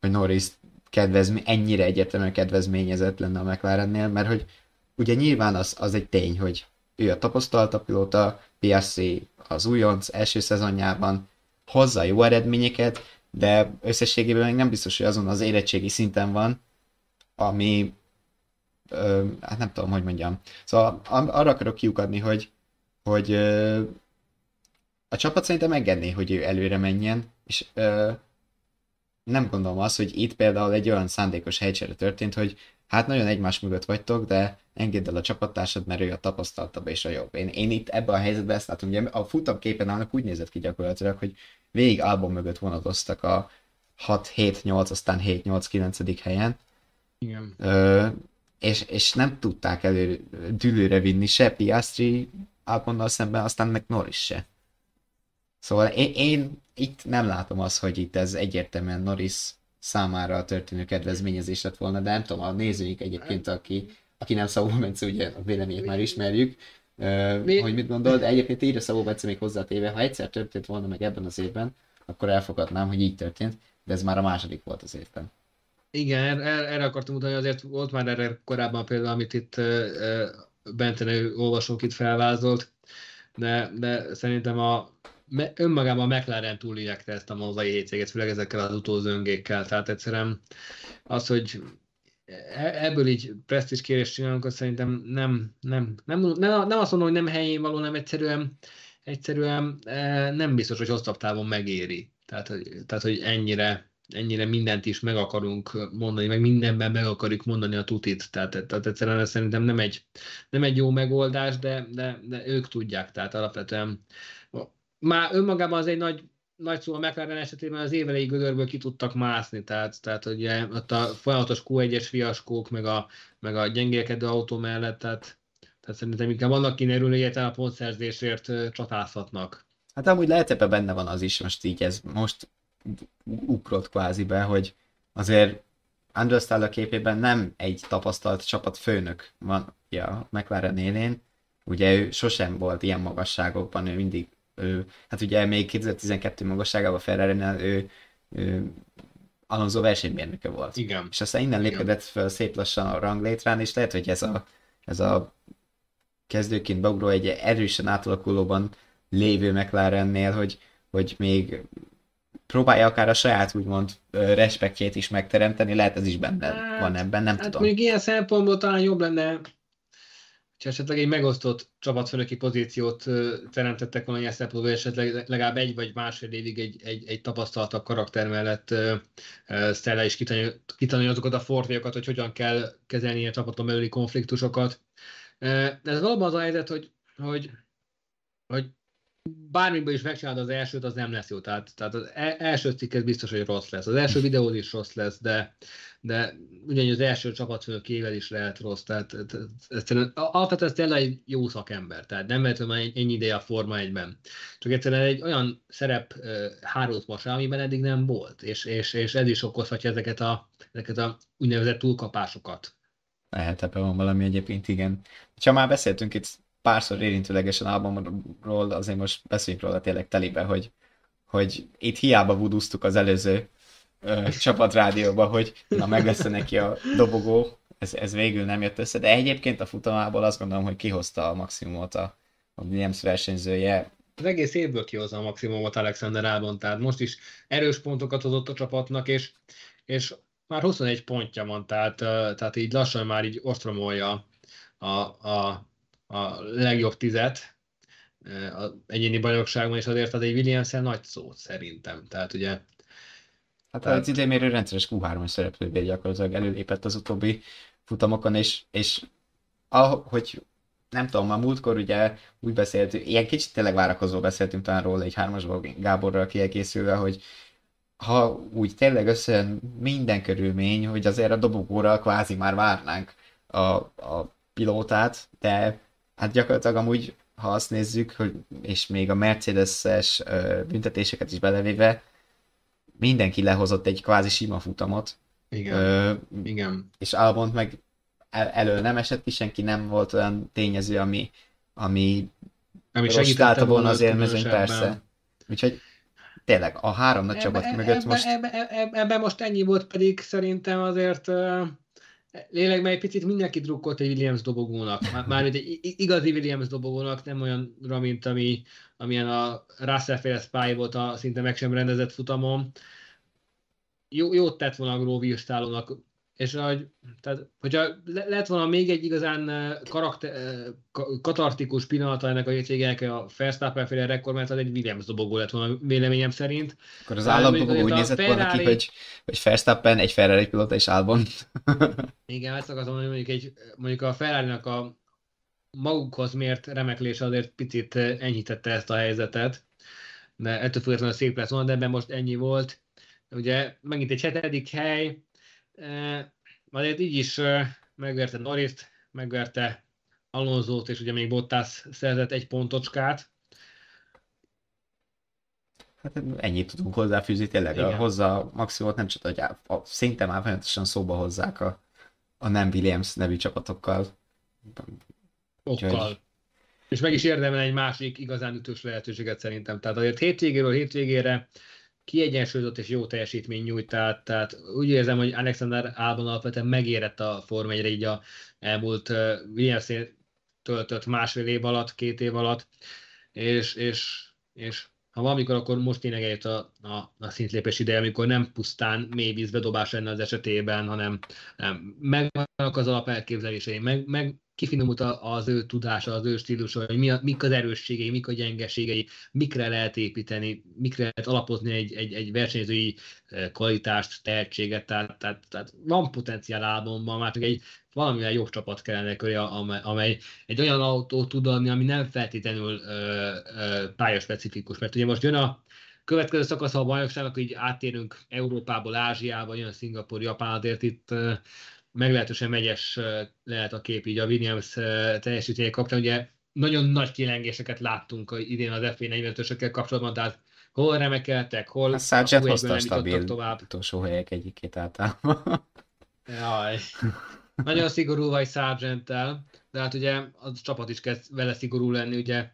S1: hogy Norris kedvezmény, ennyire egyértelműen kedvezményezett lenne a McLarennél, mert hogy ugye nyilván az, az egy tény, hogy ő a tapasztaltabb pilóta, Piastri az újonc első szezonjában hozza jó eredményeket, de összességében még nem biztos, hogy azon az érettségi szinten van, ami ö, hát nem tudom, hogy mondjam. Szóval arra akarok kiukadni, hogy, hogy ö, a csapat szerintem engedné, hogy ő előre menjen, és ö, nem gondolom azt, hogy itt például egy olyan szándékos helycsere történt, hogy hát nagyon egymás mögött vagytok, de engedd el a csapattársad, mert ő a tapasztaltabb és a jobb. Én, én itt ebben a helyzetben ezt látom, ugye a futam képen állnak úgy nézett ki gyakorlatilag, hogy végig album mögött vonatoztak a 6-7-8, aztán 7-8-9. helyen.
S3: Igen.
S1: Ö, és, és nem tudták elő dülőre vinni se Piastri Albonnal szemben, aztán meg Norris se. Szóval én, én itt nem látom azt, hogy itt ez egyértelműen Norris számára történő kedvezményezés lett volna, de nem tudom, a nézőink egyébként, aki, aki nem Szabó Bence, ugye a véleményét már ismerjük, Mi? hogy mit gondol, de egyébként írja Szabó Bence még hozzátéve, ha egyszer történt volna meg ebben az évben, akkor elfogadnám, hogy így történt, de ez már a második volt az évben.
S3: Igen, erre, erre akartam mutatni, azért volt már erre korábban például, amit itt Bente olvasók itt felvázolt, de, de szerintem a, önmagában a McLaren túlírják ezt a mozai hétséget, főleg ezekkel az utózöngékkel. Tehát egyszerűen az, hogy ebből így presztis kérést csinálunk, azt szerintem nem, nem, nem, nem, nem azt mondom, hogy nem helyén való, nem egyszerűen, egyszerűen e, nem biztos, hogy hosszabb távon megéri. Tehát, tehát hogy ennyire, ennyire mindent is meg akarunk mondani, meg mindenben meg akarjuk mondani a tutit. Tehát, tehát egyszerűen ez szerintem nem egy, nem egy jó megoldás, de, de, de ők tudják. Tehát alapvetően már önmagában az egy nagy, nagy szó a McLaren esetében az évelei gödörből ki tudtak mászni, tehát, tehát ugye ott a folyamatos Q1-es fiaskók, meg a, meg a gyengélkedő autó mellett, tehát, tehát szerintem inkább annak kéne örülni, hogy a pontszerzésért csatázhatnak.
S1: Hát amúgy lehet ebben benne van az is, most így ez most ugrott kvázi be, hogy azért Andrew a képében nem egy tapasztalt csapat főnök van ja, McLaren élén, ugye ő sosem volt ilyen magasságokban, ő mindig ő, hát ugye még 2012 magasságában ferrari ő, ő Alonso versenymérnöke volt.
S3: Igen.
S1: És aztán innen lépkedett fel szép lassan a ranglétrán, és lehet, hogy ez a, ez a kezdőként beugró egy erősen átalakulóban lévő McLarennél, hogy, hogy még próbálja akár a saját úgymond respektjét is megteremteni, lehet ez is benne hát, van ebben, nem hát tudom.
S3: Még ilyen szempontból talán jobb lenne és esetleg egy megosztott csapatfőnöki pozíciót teremtettek volna ilyen szempontból, esetleg legalább egy vagy másfél évig egy, egy, egy tapasztaltabb karakter mellett Stella is kitanulja azokat a fortéjokat, hogy hogyan kell kezelni ilyen csapaton belüli konfliktusokat. Ez valóban az a helyzet, hogy, hogy, hogy bármiből is megcsinálod az elsőt, az nem lesz jó. Tehát, tehát az e-, első cikk biztos, hogy rossz lesz. Az első videó is rossz lesz, de, de ugyanúgy az első csapatfőkével is lehet rossz. Tehát egyszerűen alapvetően ez tényleg egy jó szakember. Tehát nem vehető már ennyi ideje a Forma 1-ben. Csak egyszerűen egy olyan szerep hárult most amiben eddig nem volt. És, és, és ez is okozhatja ezeket a, ezeket a úgynevezett túlkapásokat.
S1: Lehet ebben van valami egyébként, igen. Ha már beszéltünk itt párszor érintőlegesen albumról, azért most beszéljünk róla tényleg telibe, hogy, hogy itt hiába vudúztuk az előző csapatrádióba, hogy na meg lesz neki a dobogó, ez, ez végül nem jött össze, de egyébként a futamából azt gondolom, hogy kihozta a maximumot a, a Williams versenyzője.
S3: Az egész évből kihozza a maximumot Alexander Albon, tehát most is erős pontokat hozott a csapatnak, és, és már 21 pontja van, tehát, tehát így lassan már így ostromolja a, a, a legjobb tizet a egyéni bajnokságban, és azért az egy williams nagy szó szerintem. Tehát ugye
S1: Hát tehát... az idémérő rendszeres Q3-as szereplővé gyakorlatilag előlépett az utóbbi futamokon, és, és ahogy nem tudom, a múltkor ugye úgy beszéltünk, ilyen kicsit tényleg várakozó beszéltünk talán róla egy hármasból Gáborral kiegészülve, hogy ha úgy tényleg összejön minden körülmény, hogy azért a dobogóra kvázi már várnánk a, a pilótát, de hát gyakorlatilag amúgy, ha azt nézzük, hogy, és még a Mercedes-es büntetéseket is belevéve, mindenki lehozott egy kvázi sima futamot.
S3: Igen, ö, igen.
S1: És Albont meg el, elől nem esett ki, senki nem volt olyan tényező, ami, ami,
S3: ami segítette
S1: volna az élmezőny, persze. Úgyhogy tényleg a három nagy csapat ebbe, mögött ebbe, most...
S3: Ebben ebbe, ebbe most ennyi volt, pedig szerintem azért lélekben egy picit mindenki drukkolt egy Williams dobogónak. Már egy igazi Williams dobogónak, nem olyanra, mint ami, amilyen a Russell féle Spy volt a szinte meg sem rendezett futamon. Jó, jót tett volna a Gróvi Stálónak és hogy, tehát, hogyha le, lett volna még egy igazán karakter, katartikus pillanata ennek a hétvégének a Verstappen féle rekord, mert az egy Williams dobogó lett volna véleményem szerint.
S1: Akkor az államdobogó úgy nézett Ferrari... volna ki, hogy, hogy Verstappen egy Ferrari pilota és Albon.
S3: Igen, ezt akartam mondani, mondjuk, egy, mondjuk a ferrari a magukhoz mért remeklése azért picit enyhítette ezt a helyzetet, de ettől függetlenül szép lett volna, de ebben most ennyi volt. Ugye megint egy hetedik hely, azért így is megverte Norriszt, megverte Alonzót, és ugye még Bottas szerzett egy pontocskát.
S1: Hát ennyit tudunk hozzáfűzni, tényleg Igen. a hozzá maximumot nem csak, hogy a, szinte már folyamatosan szóba hozzák a, a nem Williams nevű csapatokkal.
S3: Okkal. És meg is érdemel egy másik igazán ütős lehetőséget szerintem. Tehát azért hétvégéről hétvégére kiegyensúlyozott és jó teljesítmény nyújt, tehát, tehát úgy érzem, hogy Alexander Albon alapvetően megérett a Form 1 így a elmúlt uh, williams töltött másfél év alatt, két év alatt, és, és, és ha valamikor, akkor most tényleg eljött a, a, a szintlépés ideje, amikor nem pusztán mély vízbedobás lenne az esetében, hanem nem, megvannak az alapelképzelései, meg, meg kifinomult az ő tudása, az ő stílusa, hogy mi a, mik az erősségei, mik a gyengeségei, mikre lehet építeni, mikre lehet alapozni egy, egy, egy versenyzői eh, kvalitást, tehetséget, tehát, tehát, tehát van potenciál álmomban, már csak egy valamilyen jobb csapat kellene köré, amely, egy olyan autót tud adni, ami nem feltétlenül ö, ö, pályaspecifikus, mert ugye most jön a következő szakasz a bajnokságnak, így áttérünk Európából, Ázsiába, jön Szingapur, Japán, azért itt meglehetősen megyes lehet a kép így a Williams teljesítménye kapcsán. Ugye nagyon nagy kilengéseket láttunk idén az F45-ösökkel kapcsolatban, tehát hol remekeltek, hol
S1: a Sargent hozta stabil tovább. utolsó helyek egyikét általában.
S3: Jaj. Nagyon szigorú vagy sargent de hát ugye a csapat is kezd vele szigorú lenni, ugye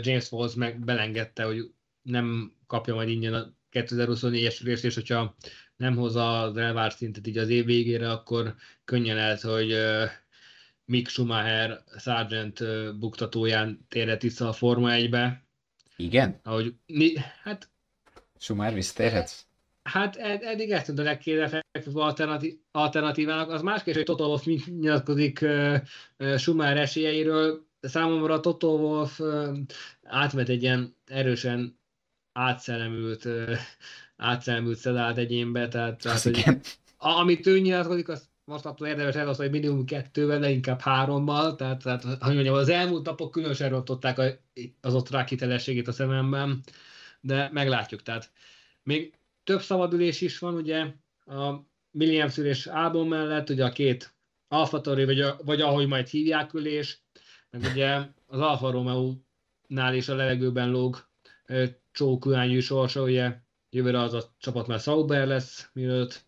S3: James Walls meg belengedte, hogy nem kapja majd ingyen a 2024-es részt, és hogyha nem hozza az elvárt szintet így az év végére, akkor könnyen lehet, hogy Mick Schumacher Sargent buktatóján térhet vissza a Forma 1-be.
S1: Igen?
S3: Ahogy, hát...
S1: Schumacher visszatérhet?
S3: Hát ed- eddig ezt a legkézenfekvőbb alternatív, alternatívának. Az más kérdés, hogy Toto Wolff mit nyilatkozik uh, uh, Schumacher esélyeiről. Számomra a Toto Wolff uh, átmet egy ilyen erősen átszellemült uh, átszelmült szedált egyénbe, tehát, tehát hogy, amit ő nyilatkozik, az most attól érdemes el hogy minimum kettővel, de inkább hárommal, tehát, tehát hogy mondjam, az elmúlt napok különösen rontották az osztrák hitelességét a szememben, de meglátjuk, tehát még több szabadülés is van, ugye a Williams ülés Albon mellett, ugye a két Alfa Tauri, vagy, a, vagy ahogy majd hívják ülés, meg ugye az Alfa Romeo-nál is a levegőben lóg csókülányú sorsa, ugye Jövőre az a csapat már Sauber lesz, mielőtt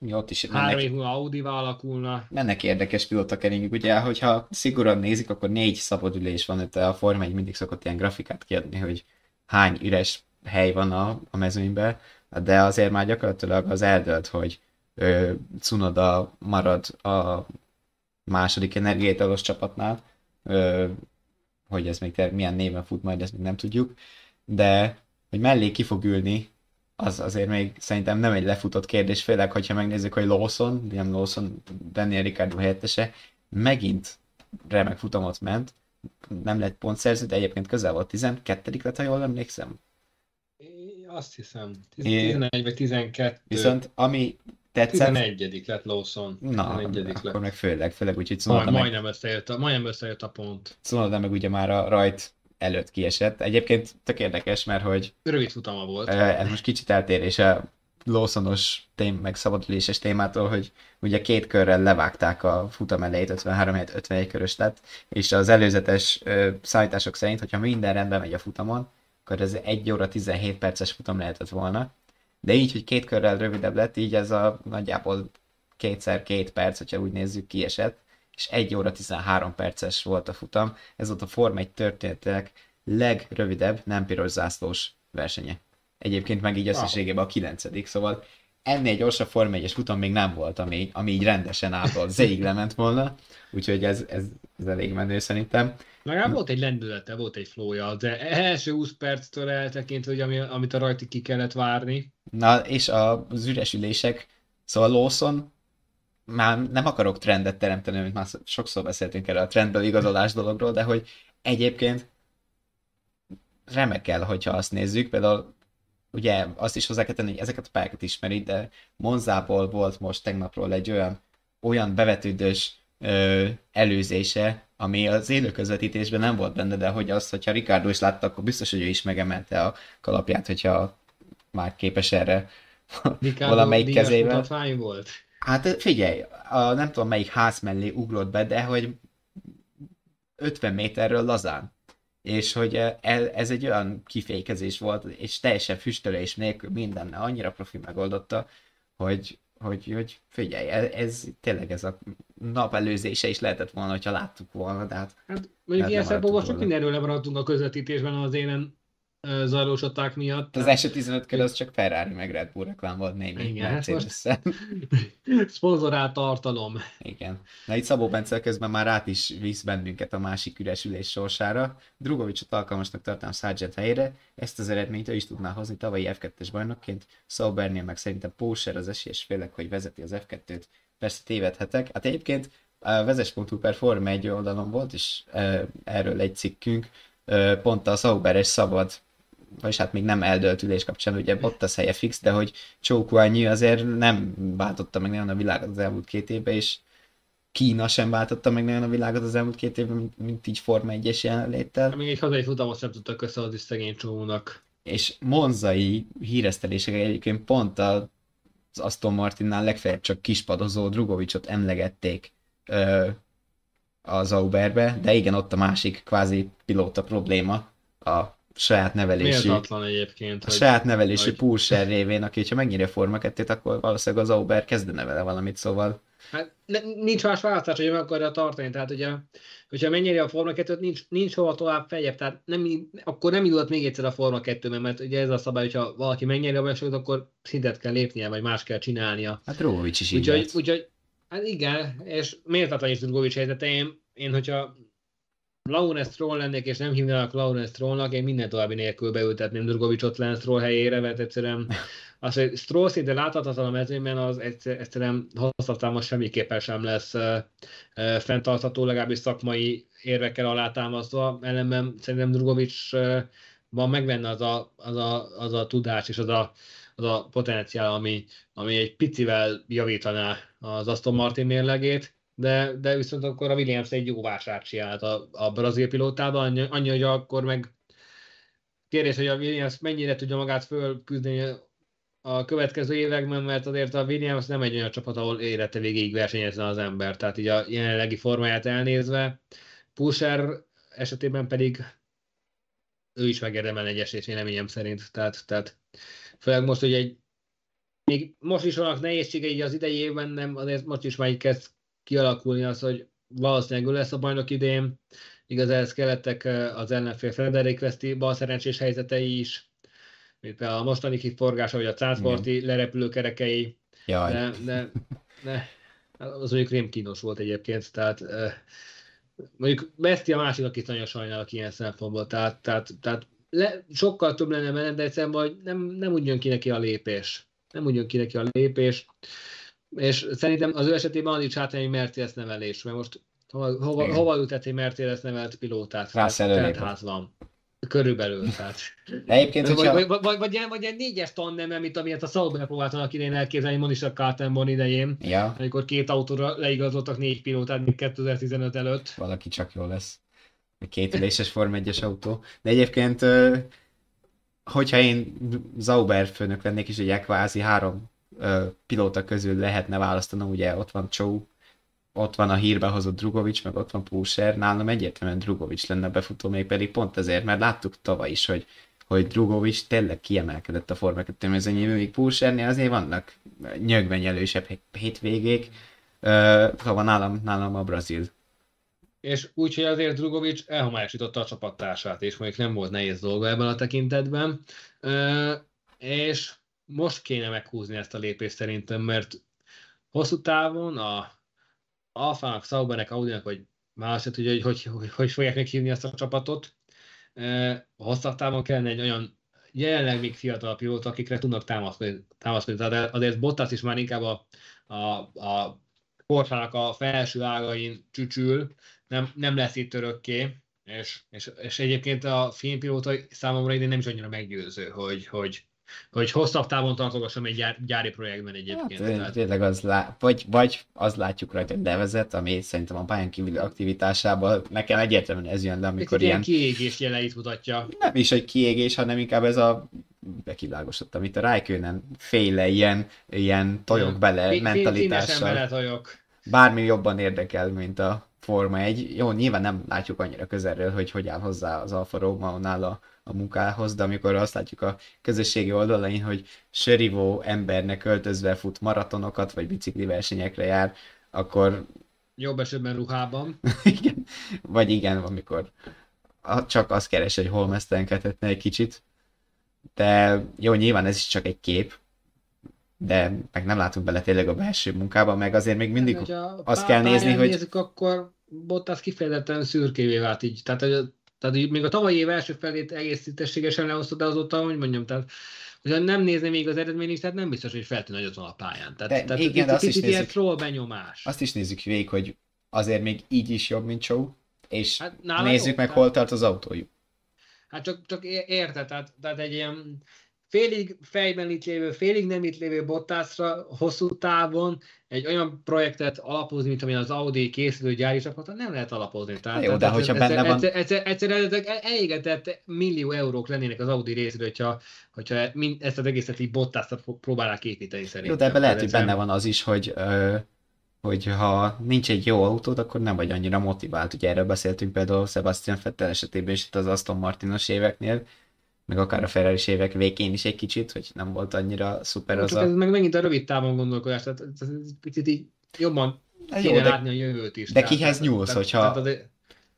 S1: Ja, ott is
S3: három év múlva Audi-val alakulna.
S1: Mennek érdekes pilótakeringük, ugye, hogyha szigorúan nézik, akkor négy szabadülés van, itt a Forma 1 mindig szokott ilyen grafikát kiadni, hogy hány üres hely van a, a mezőnyben, de azért már gyakorlatilag az eldölt, hogy ö, Cunoda marad a második energiátalos csapatnál, ö, hogy ez még milyen néven fut majd, ezt még nem tudjuk, de hogy mellé ki fog ülni, az azért még szerintem nem egy lefutott kérdés, főleg, hogyha megnézzük, hogy Lawson, Liam Lawson, Daniel Ricciardo helyettese, megint remek futamot ment, nem lett pontszerző, de egyébként közel volt 12 lett, ha jól emlékszem.
S3: É, azt hiszem, 11 é, vagy 12.
S1: Viszont ami tetszett...
S3: 11 lett Lawson.
S1: Na, akkor lett. meg főleg, főleg úgy, hogy
S3: Majd, meg... Majdnem összejött, a, majdnem összejött a pont.
S1: Cunoda meg ugye már a rajt előtt kiesett. Egyébként tök érdekes, mert hogy...
S3: Rövid futama volt.
S1: Ez most kicsit eltérés a Lawsonos tém, meg szabaduléses témától, hogy ugye két körrel levágták a futam elejét, 53 51 körös lett, és az előzetes ö, számítások szerint, hogyha minden rendben megy a futamon, akkor ez 1 óra 17 perces futam lehetett volna. De így, hogy két körrel rövidebb lett, így ez a nagyjából kétszer két perc, hogyha úgy nézzük, kiesett és 1 óra 13 perces volt a futam. Ez volt a Form 1 történetek legrövidebb, nem piros zászlós versenye. Egyébként meg így összességében a 9 szóval ennél gyorsabb Form 1 futam még nem volt, ami, ami így rendesen ától zéig lement volna, úgyhogy ez, ez, ez elég menő szerintem.
S3: Legalább volt egy lendülete, volt egy flója, de első 20 perctől eltekintve, hogy ami, amit a rajti ki kellett várni.
S1: Na, és az üresülések, szóval Lawson már nem akarok trendet teremteni, mint már sokszor beszéltünk erről a trendből igazolás dologról, de hogy egyébként remekel, hogyha azt nézzük, például ugye azt is hozzá kell tenni, hogy ezeket a pályákat ismeri, de Monzából volt most tegnapról egy olyan, olyan bevetődős ö, előzése, ami az élő közvetítésben nem volt benne, de hogy az, hogyha Ricardo is látta, akkor biztos, hogy ő is megemelte a kalapját, hogyha már képes erre
S3: Ricardo
S1: valamelyik kezével.
S3: volt?
S1: Hát figyelj, a, nem tudom melyik ház mellé ugrott be, de hogy 50 méterről lazán. És hogy ez egy olyan kifékezés volt, és teljesen füstölés nélkül minden annyira profi megoldotta, hogy, hogy, hogy figyelj, ez, ez tényleg ez a nap előzése is lehetett volna, hogyha láttuk volna, de hát...
S3: hát mondjuk ilyen szempontból csak mindenről lemaradtunk a közvetítésben az élen zajlós csaták miatt.
S1: Az első 15 kör az csak Ferrari meg Red Bull reklám volt némi
S3: Igen, hát most szponzorált tartalom.
S1: Igen. Na itt Szabó Bence közben már át is visz bennünket a másik üresülés sorsára. Drugovicsot alkalmasnak tartám Sargent helyére, ezt az eredményt ő is tudná hozni tavalyi F2-es bajnokként. Saubernél meg szerintem Póser az esélyes félek, hogy vezeti az F2-t. Persze tévedhetek. Hát egyébként a vezes.hu per Form egy oldalon volt, és erről egy cikkünk, pont a Sauberes szabad vagyis hát még nem eldölt ülés kapcsán, ugye ott az helye fix, de hogy Choukuanyi azért nem váltotta meg nagyon a világot az elmúlt két évben, és Kína sem váltotta meg nagyon a világot az elmúlt két évben, mint, mint így Forma 1-es jelenléttel.
S3: Még egy hazai futamot sem tudtak összeadni szegény csónak.
S1: És monzai híresztelések egyébként pont az Aston Martinnál legfeljebb csak kispadozó Drugovicsot emlegették ö, az Auberbe, de igen, ott a másik kvázi pilóta probléma a saját nevelésű...
S3: Méltatlan egyébként.
S1: A saját nevelésű hogy... Pulser révén, aki ha megnyeri a Forma 2 akkor valószínűleg az Auber kezdene vele valamit, szóval...
S3: Hát ne, nincs más választás, hogy meg akarja tartani, tehát ugye, hogyha megnyeri a Forma 2 nincs, nincs hova tovább feljebb, tehát nem, akkor nem indulhat még egyszer a Forma 2 mert ugye ez a szabály, hogyha valaki megnyeri a bajnokságot, akkor szintet kell lépnie, vagy más kell csinálnia.
S1: Hát Drogovics is
S3: így úgyhogy, úgyhogy, hát igen, és méltatlan is Drogovics helyzete, én, én hogyha Lawrence Stroll lennék, és nem hívnálak Lawrence Strollnak, én minden további nélkül beültetném Drogovicsot Lance Stroll helyére, mert egyszerűen az, hogy Stroll szinte láthatatlan a mezőnyben, az egyszerűen hosszabb semmiképpen sem lesz uh, fenntartható, legalábbis szakmai érvekkel alátámasztva. Ellenben szerintem Drogovicsban uh, megvenne az a, az, a, az a tudás és az a, az a potenciál, ami, ami egy picivel javítaná az Aston Martin mérlegét de, de viszont akkor a Williams egy jó vásárt csinált a, a brazil pilótában, annyi, annyi, hogy akkor meg kérdés, hogy a Williams mennyire tudja magát fölküzdeni a következő években, mert azért a Williams nem egy olyan csapat, ahol élete végéig versenyezne az ember, tehát így a jelenlegi formáját elnézve. Pusher esetében pedig ő is megérdemel egy esélyt véleményem szerint, tehát, tehát főleg most, hogy egy még most is vannak nehézségei az idei évben, nem, azért most is már így kezd kialakulni az, hogy valószínűleg ő lesz a bajnok idén. Igaz, ehhez kellettek az ellenfél Frederik Veszti bal szerencsés helyzetei is, mint például a mostani kiforgása, vagy a transporti lerepülő kerekei.
S1: Jaj.
S3: De, de, de, az mondjuk rémkínos volt egyébként, tehát mondjuk Veszti a másik, akit nagyon sajnálok ilyen szempontból, tehát, tehát, tehát le, sokkal több lenne benne, de egyszerűen hogy nem, nem úgy jön ki neki a lépés. Nem úgy jön ki neki a lépés és szerintem az ő esetében az is hátrány, hogy Mercedes nevelés, mert most hova, hova, hova ültet egy Mercedes nevelt pilótát?
S1: Tehát
S3: ház van. Körülbelül, tehát.
S1: Egyébként,
S3: vagy,
S1: hogyha...
S3: vagy, vagy, vagy, vagy, vagy egy négyes tandem, mint amilyet a Sauber próbáltanak idén elképzelni Monisha Kaltenborn idején,
S1: ja.
S3: amikor két autóra leigazoltak négy pilótát, mint 2015 előtt.
S1: Valaki csak jó lesz. Két üléses Form 1 autó. De egyébként, hogyha én Zauber főnök lennék, és ugye kvázi három pilóta közül lehetne választanom, ugye ott van Chow, ott van a hírbe hozott Drugovics, meg ott van Pusher, nálam egyértelműen Drugovics lenne befutó, még pedig pont ezért, mert láttuk tavaly is, hogy, hogy Drugovics tényleg kiemelkedett a Forma 2 mezőnyéből, míg Pushernél azért vannak nyögben jelősebb hétvégék, szóval nálam, nálam a brazil.
S3: És úgyhogy azért Drugovics elhomályosította a csapattársát, és mondjuk nem volt nehéz dolga ebben a tekintetben. És most kéne meghúzni ezt a lépést szerintem, mert hosszú távon a Alfának, Saubernek, Audinak, vagy más, hogy hogy, hogy, hogy, hogy fogják meghívni ezt a csapatot. Hosszabb távon kellene egy olyan jelenleg még fiatal pilót, akikre tudnak támaszkodni. támaszkodni. Tehát azért Bottas is már inkább a, a, a portának a felső ágain csücsül, nem, nem lesz itt örökké, és, és, és egyébként a filmpilóta számomra idén nem is annyira meggyőző, hogy, hogy, hogy hosszabb távon tartogassam egy gyár, gyári projektben egyébként. Hát,
S1: tehát... Tényleg az lá... vagy, vagy az látjuk rajta, hogy levezet, ami szerintem a pályán kívüli aktivitásában nekem egyértelműen ez jön le, amikor ilyen...
S3: kiégés jeleit mutatja.
S1: Nem is, hogy kiégés, hanem inkább ez a bekilágosodott, amit a Raikkonen féle ilyen, ilyen tojok bele F- mentalitással.
S3: bele tojok.
S1: Bármi jobban érdekel, mint a Forma 1. Jó, nyilván nem látjuk annyira közelről, hogy hogy áll hozzá az Alfa Romeo-nál a, a munkához, de amikor azt látjuk a közösségi oldalain, hogy sörivó embernek öltözve fut maratonokat, vagy bicikli versenyekre jár, akkor...
S3: Jobb esetben ruhában.
S1: igen. Vagy igen, amikor csak azt keres, hogy hol mesztelenkedhetne egy kicsit. De jó, nyilván ez is csak egy kép, de meg nem látunk bele tényleg a belső munkába, meg azért még mindig hát, azt kell nézni, hogy...
S3: Nézzük, akkor Bottas kifejezetten szürkévé vált így. Tehát, hogy, tehát hogy még a tavalyi év első felét egész tisztességesen lehoztad, de azóta, hogy mondjam, tehát hogyha nem nézni még az eredményt, tehát nem biztos, hogy feltűnő nagyot van a pályán. Tehát, de, tehát igen,
S1: azt is
S3: nézzük, troll benyomás.
S1: Azt is nézzük végig, hogy azért még így is jobb, mint show, és hát, nézzük jó, meg, tehát... hol tart az autójuk.
S3: Hát csak, csak érted, tehát, tehát egy ilyen félig fejben itt lévő, félig nem itt lévő Bottasra hosszú távon egy olyan projektet alapozni, mint amilyen az Audi készülő gyári csapata, nem lehet alapozni.
S1: Tehát, Jó, de tehát hogyha egyszer, benne van...
S3: Egyszer, egyszer, egyszer elégetett millió eurók lennének az Audi részéről, hogyha, hogyha ezt az egészet így Bottasra próbálják építeni szerintem.
S1: Jó, de ebben lehet, hogy benne van az is, hogy hogy ha nincs egy jó autód, akkor nem vagy annyira motivált. Ugye erről beszéltünk például Sebastian Vettel esetében is itt az Aston Martinos éveknél, meg akár a Ferrari évek végén is egy kicsit, hogy nem volt annyira szuper
S3: az a... ez meg megint a rövid távon gondolkodás, tehát ez picit így jobban kéne jó, de, látni a jövőt is.
S1: De tehát, kihez nyúlsz, tehát, hogyha tehát az...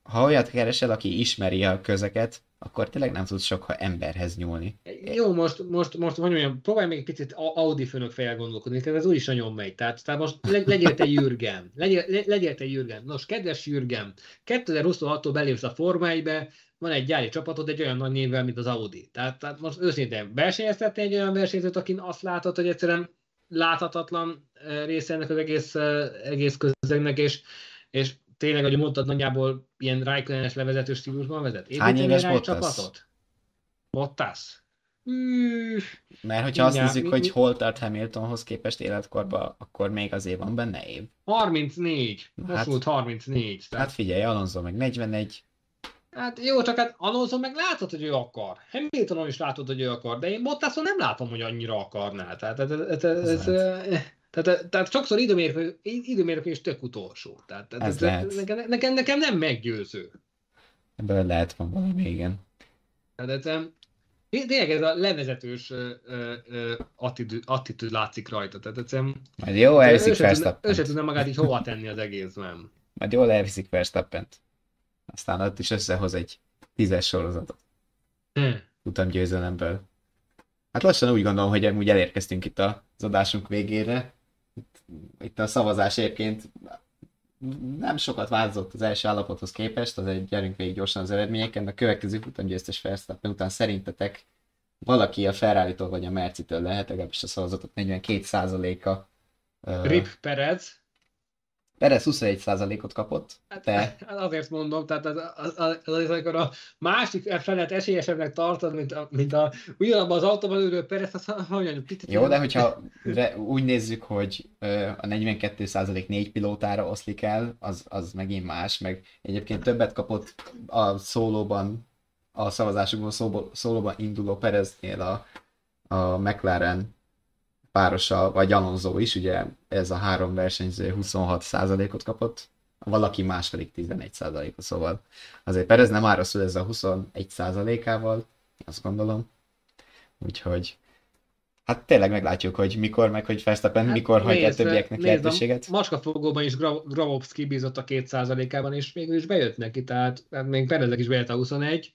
S1: ha olyat keresel, aki ismeri a közeket, akkor tényleg nem tudsz sok emberhez nyúlni.
S3: Jó, most, most, most hogy mondjam, próbálj még egy picit Audi főnök fejjel gondolkodni, ez úgyis nagyon megy. Tehát, tehát most legyél te Jürgen. Legyél, legyél te Jürgen. Nos, kedves Jürgen, 2026-tól belépsz a Forma 1-be, van egy gyári csapatod egy olyan nagy névvel, mint az Audi. Tehát, tehát most őszintén versenyeztetni egy olyan versenyzőt, akin azt látod, hogy egyszerűen láthatatlan eh, része ennek az egész, eh, egész közegnek, és, és tényleg, hogy mondtad, nagyjából ilyen Raikkonen-es levezető stílusban vezet.
S1: Hány éves Bottas? Csapatot?
S3: Bottas?
S1: Mert hogyha azt nézzük, mi, hogy hol tart Hamiltonhoz képest életkorban, akkor még azért van benne év.
S3: 34. Most hát, volt 34.
S1: Tehát... Hát figyelj, Alonso meg 41,
S3: Hát jó, csak hát Alonso meg látod, hogy ő akar. Hamiltonon is látod, hogy ő akar, de én Bottason nem látom, hogy annyira akarná. Tehát, ez, ez, ez, ez, tehát, tehát sokszor időmérő, időmérő és tök utolsó. Tehát, tehát ez, ez nekem, nekem, nekem, nem meggyőző.
S1: Ebből lehet van valami, igen.
S3: Tehát ez, tényleg ez a levezetős attitűd látszik rajta. Tehát egyszerűen,
S1: Majd jó, elviszik Verstappen.
S3: Ő sem tudna magát így hova tenni az egészben.
S1: Majd jól elviszik Verstappent aztán ott is összehoz egy tízes sorozatot. Hmm. Utam győzelemből. Hát lassan úgy gondolom, hogy úgy elérkeztünk itt az adásunk végére. Itt, itt a szavazás egyébként nem sokat változott az első állapothoz képest, azért gyerünk végig gyorsan az eredményeken, a következő futamgyőztes Verstappen után szerintetek valaki a ferrari vagy a Mercitől lehet, legalábbis a szavazatok 42%-a.
S3: Rip Perez.
S1: Perez 21%-ot kapott.
S3: Hát. Hát azért mondom, tehát az, az, az, az, amikor a másik felet esélyesebbnek tartod, mint, a, mint a, ugyanabban az autóban ülő Perez, az hogy
S1: picit... Jó, de hogyha úgy nézzük, hogy a 42% négy pilótára oszlik el, az, az megint más, meg egyébként többet kapott a szólóban, a szavazásokban szólóban induló Pereznél a, a McLaren párosa, vagy Alonso is, ugye ez a három versenyző 26%-ot kapott, valaki más pedig 11%-ot, szóval azért Perez nem ára ez a 21%-ával, azt gondolom. Úgyhogy Hát tényleg meglátjuk, hogy mikor, meg hogy Verstappen hát mikor hagyja a többieknek lehetőséget.
S3: Maskafogóban is Grabowski bízott a 2%-ában, és végül is bejött neki, tehát hát még Perezek is bejött a 21.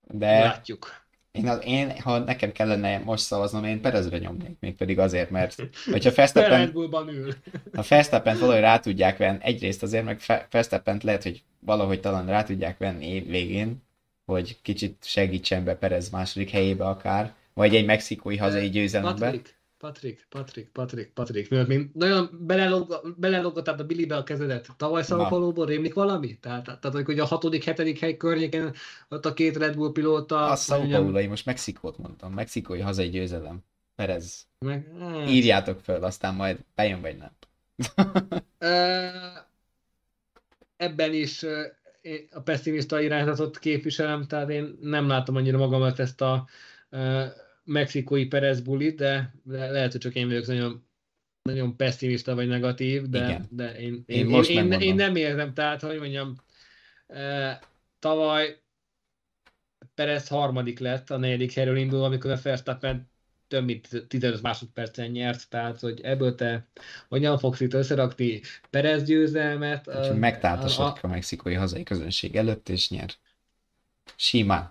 S1: De
S3: Látjuk.
S1: Én, az, én, ha nekem kellene most szavaznom, én Perezre nyomnék, még pedig azért, mert hogyha Verstappen,
S3: ül.
S1: ha Verstappen valahogy rá tudják venni, egyrészt azért, meg verstappen lehet, hogy valahogy talán rá tudják venni év végén, hogy kicsit segítsen be Perez második helyébe akár, vagy egy mexikói hazai győzelembe.
S3: Patrik, Patrik, Patrik, Patrik, Patrik. Miatt még nagyon beleloggattad a Billybe a kezedet. Tavaly Sao rémlik valami? Tehát, tehát, hogy a hatodik, hetedik hely környéken ott a két Red Bull pilóta...
S1: A Sao Paulo, én most Mexikót mondtam. Mexikói hazai győzelem. Perez. Meg, hát... Írjátok föl, aztán majd bejön vagy nem.
S3: Ebben is a pessimista irányzatot képviselem, tehát én nem látom annyira magamat ezt a mexikói Perez bulit, de, lehet, hogy csak én vagyok nagyon, nagyon pessimista vagy negatív, de, Igen. de én, én, én, most én, én, én, nem érzem, tehát, hogy mondjam, tavaly Perez harmadik lett a negyedik helyről indul, amikor a Verstappen több mint 15 másodpercen nyert, tehát hogy ebből te hogyan fogsz itt összerakni Perez győzelmet.
S1: Megtáltasodik a, a, a mexikói hazai közönség előtt, és nyer. Simán.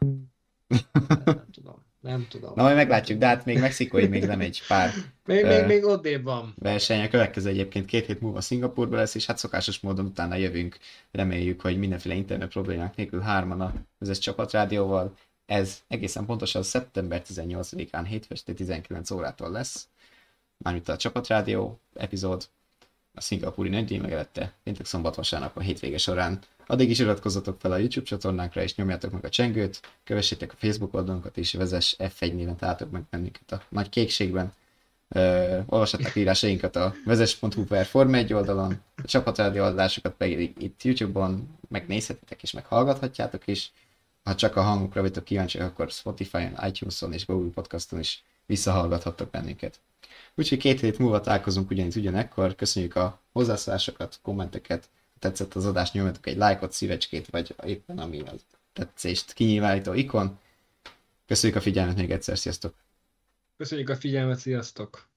S3: Nem tudom. Nem tudom.
S1: Na majd meglátjuk, de hát még mexikói még nem egy pár.
S3: még, még, még odébb van.
S1: Verseny a következő egyébként két hét múlva Szingapurban lesz, és hát szokásos módon utána jövünk. Reméljük, hogy mindenféle internet problémák nélkül hárman a közös csapatrádióval. Ez egészen pontosan szeptember 18-án hétfeste 19 órától lesz. Mármint a csapatrádió epizód, a szingapúri nagydíj megelette péntek szombat vasárnap a hétvége során. Addig is iratkozzatok fel a YouTube csatornánkra, és nyomjátok meg a csengőt, kövessétek a Facebook oldalunkat, és vezess F1 néven találtok meg bennünket a nagy kékségben. Uh, olvassatok írásainkat a vezes.hu per Form 1 oldalon, a csapatrádió adásokat pedig itt YouTube-on megnézhetitek és meghallgathatjátok is. Ha csak a hangukra vagytok kíváncsiak, akkor Spotify-on, iTunes-on és Google Podcaston is visszahallgathattok bennünket. Úgyhogy két hét múlva találkozunk ugyanígy ugyanekkor. Köszönjük a hozzászólásokat, kommenteket. Tetszett az adás, nyomjatok egy lájkot, szívecskét, vagy éppen ami az tetszést kinyilvánító ikon. Köszönjük a figyelmet még egyszer, sziasztok!
S3: Köszönjük a figyelmet, sziasztok!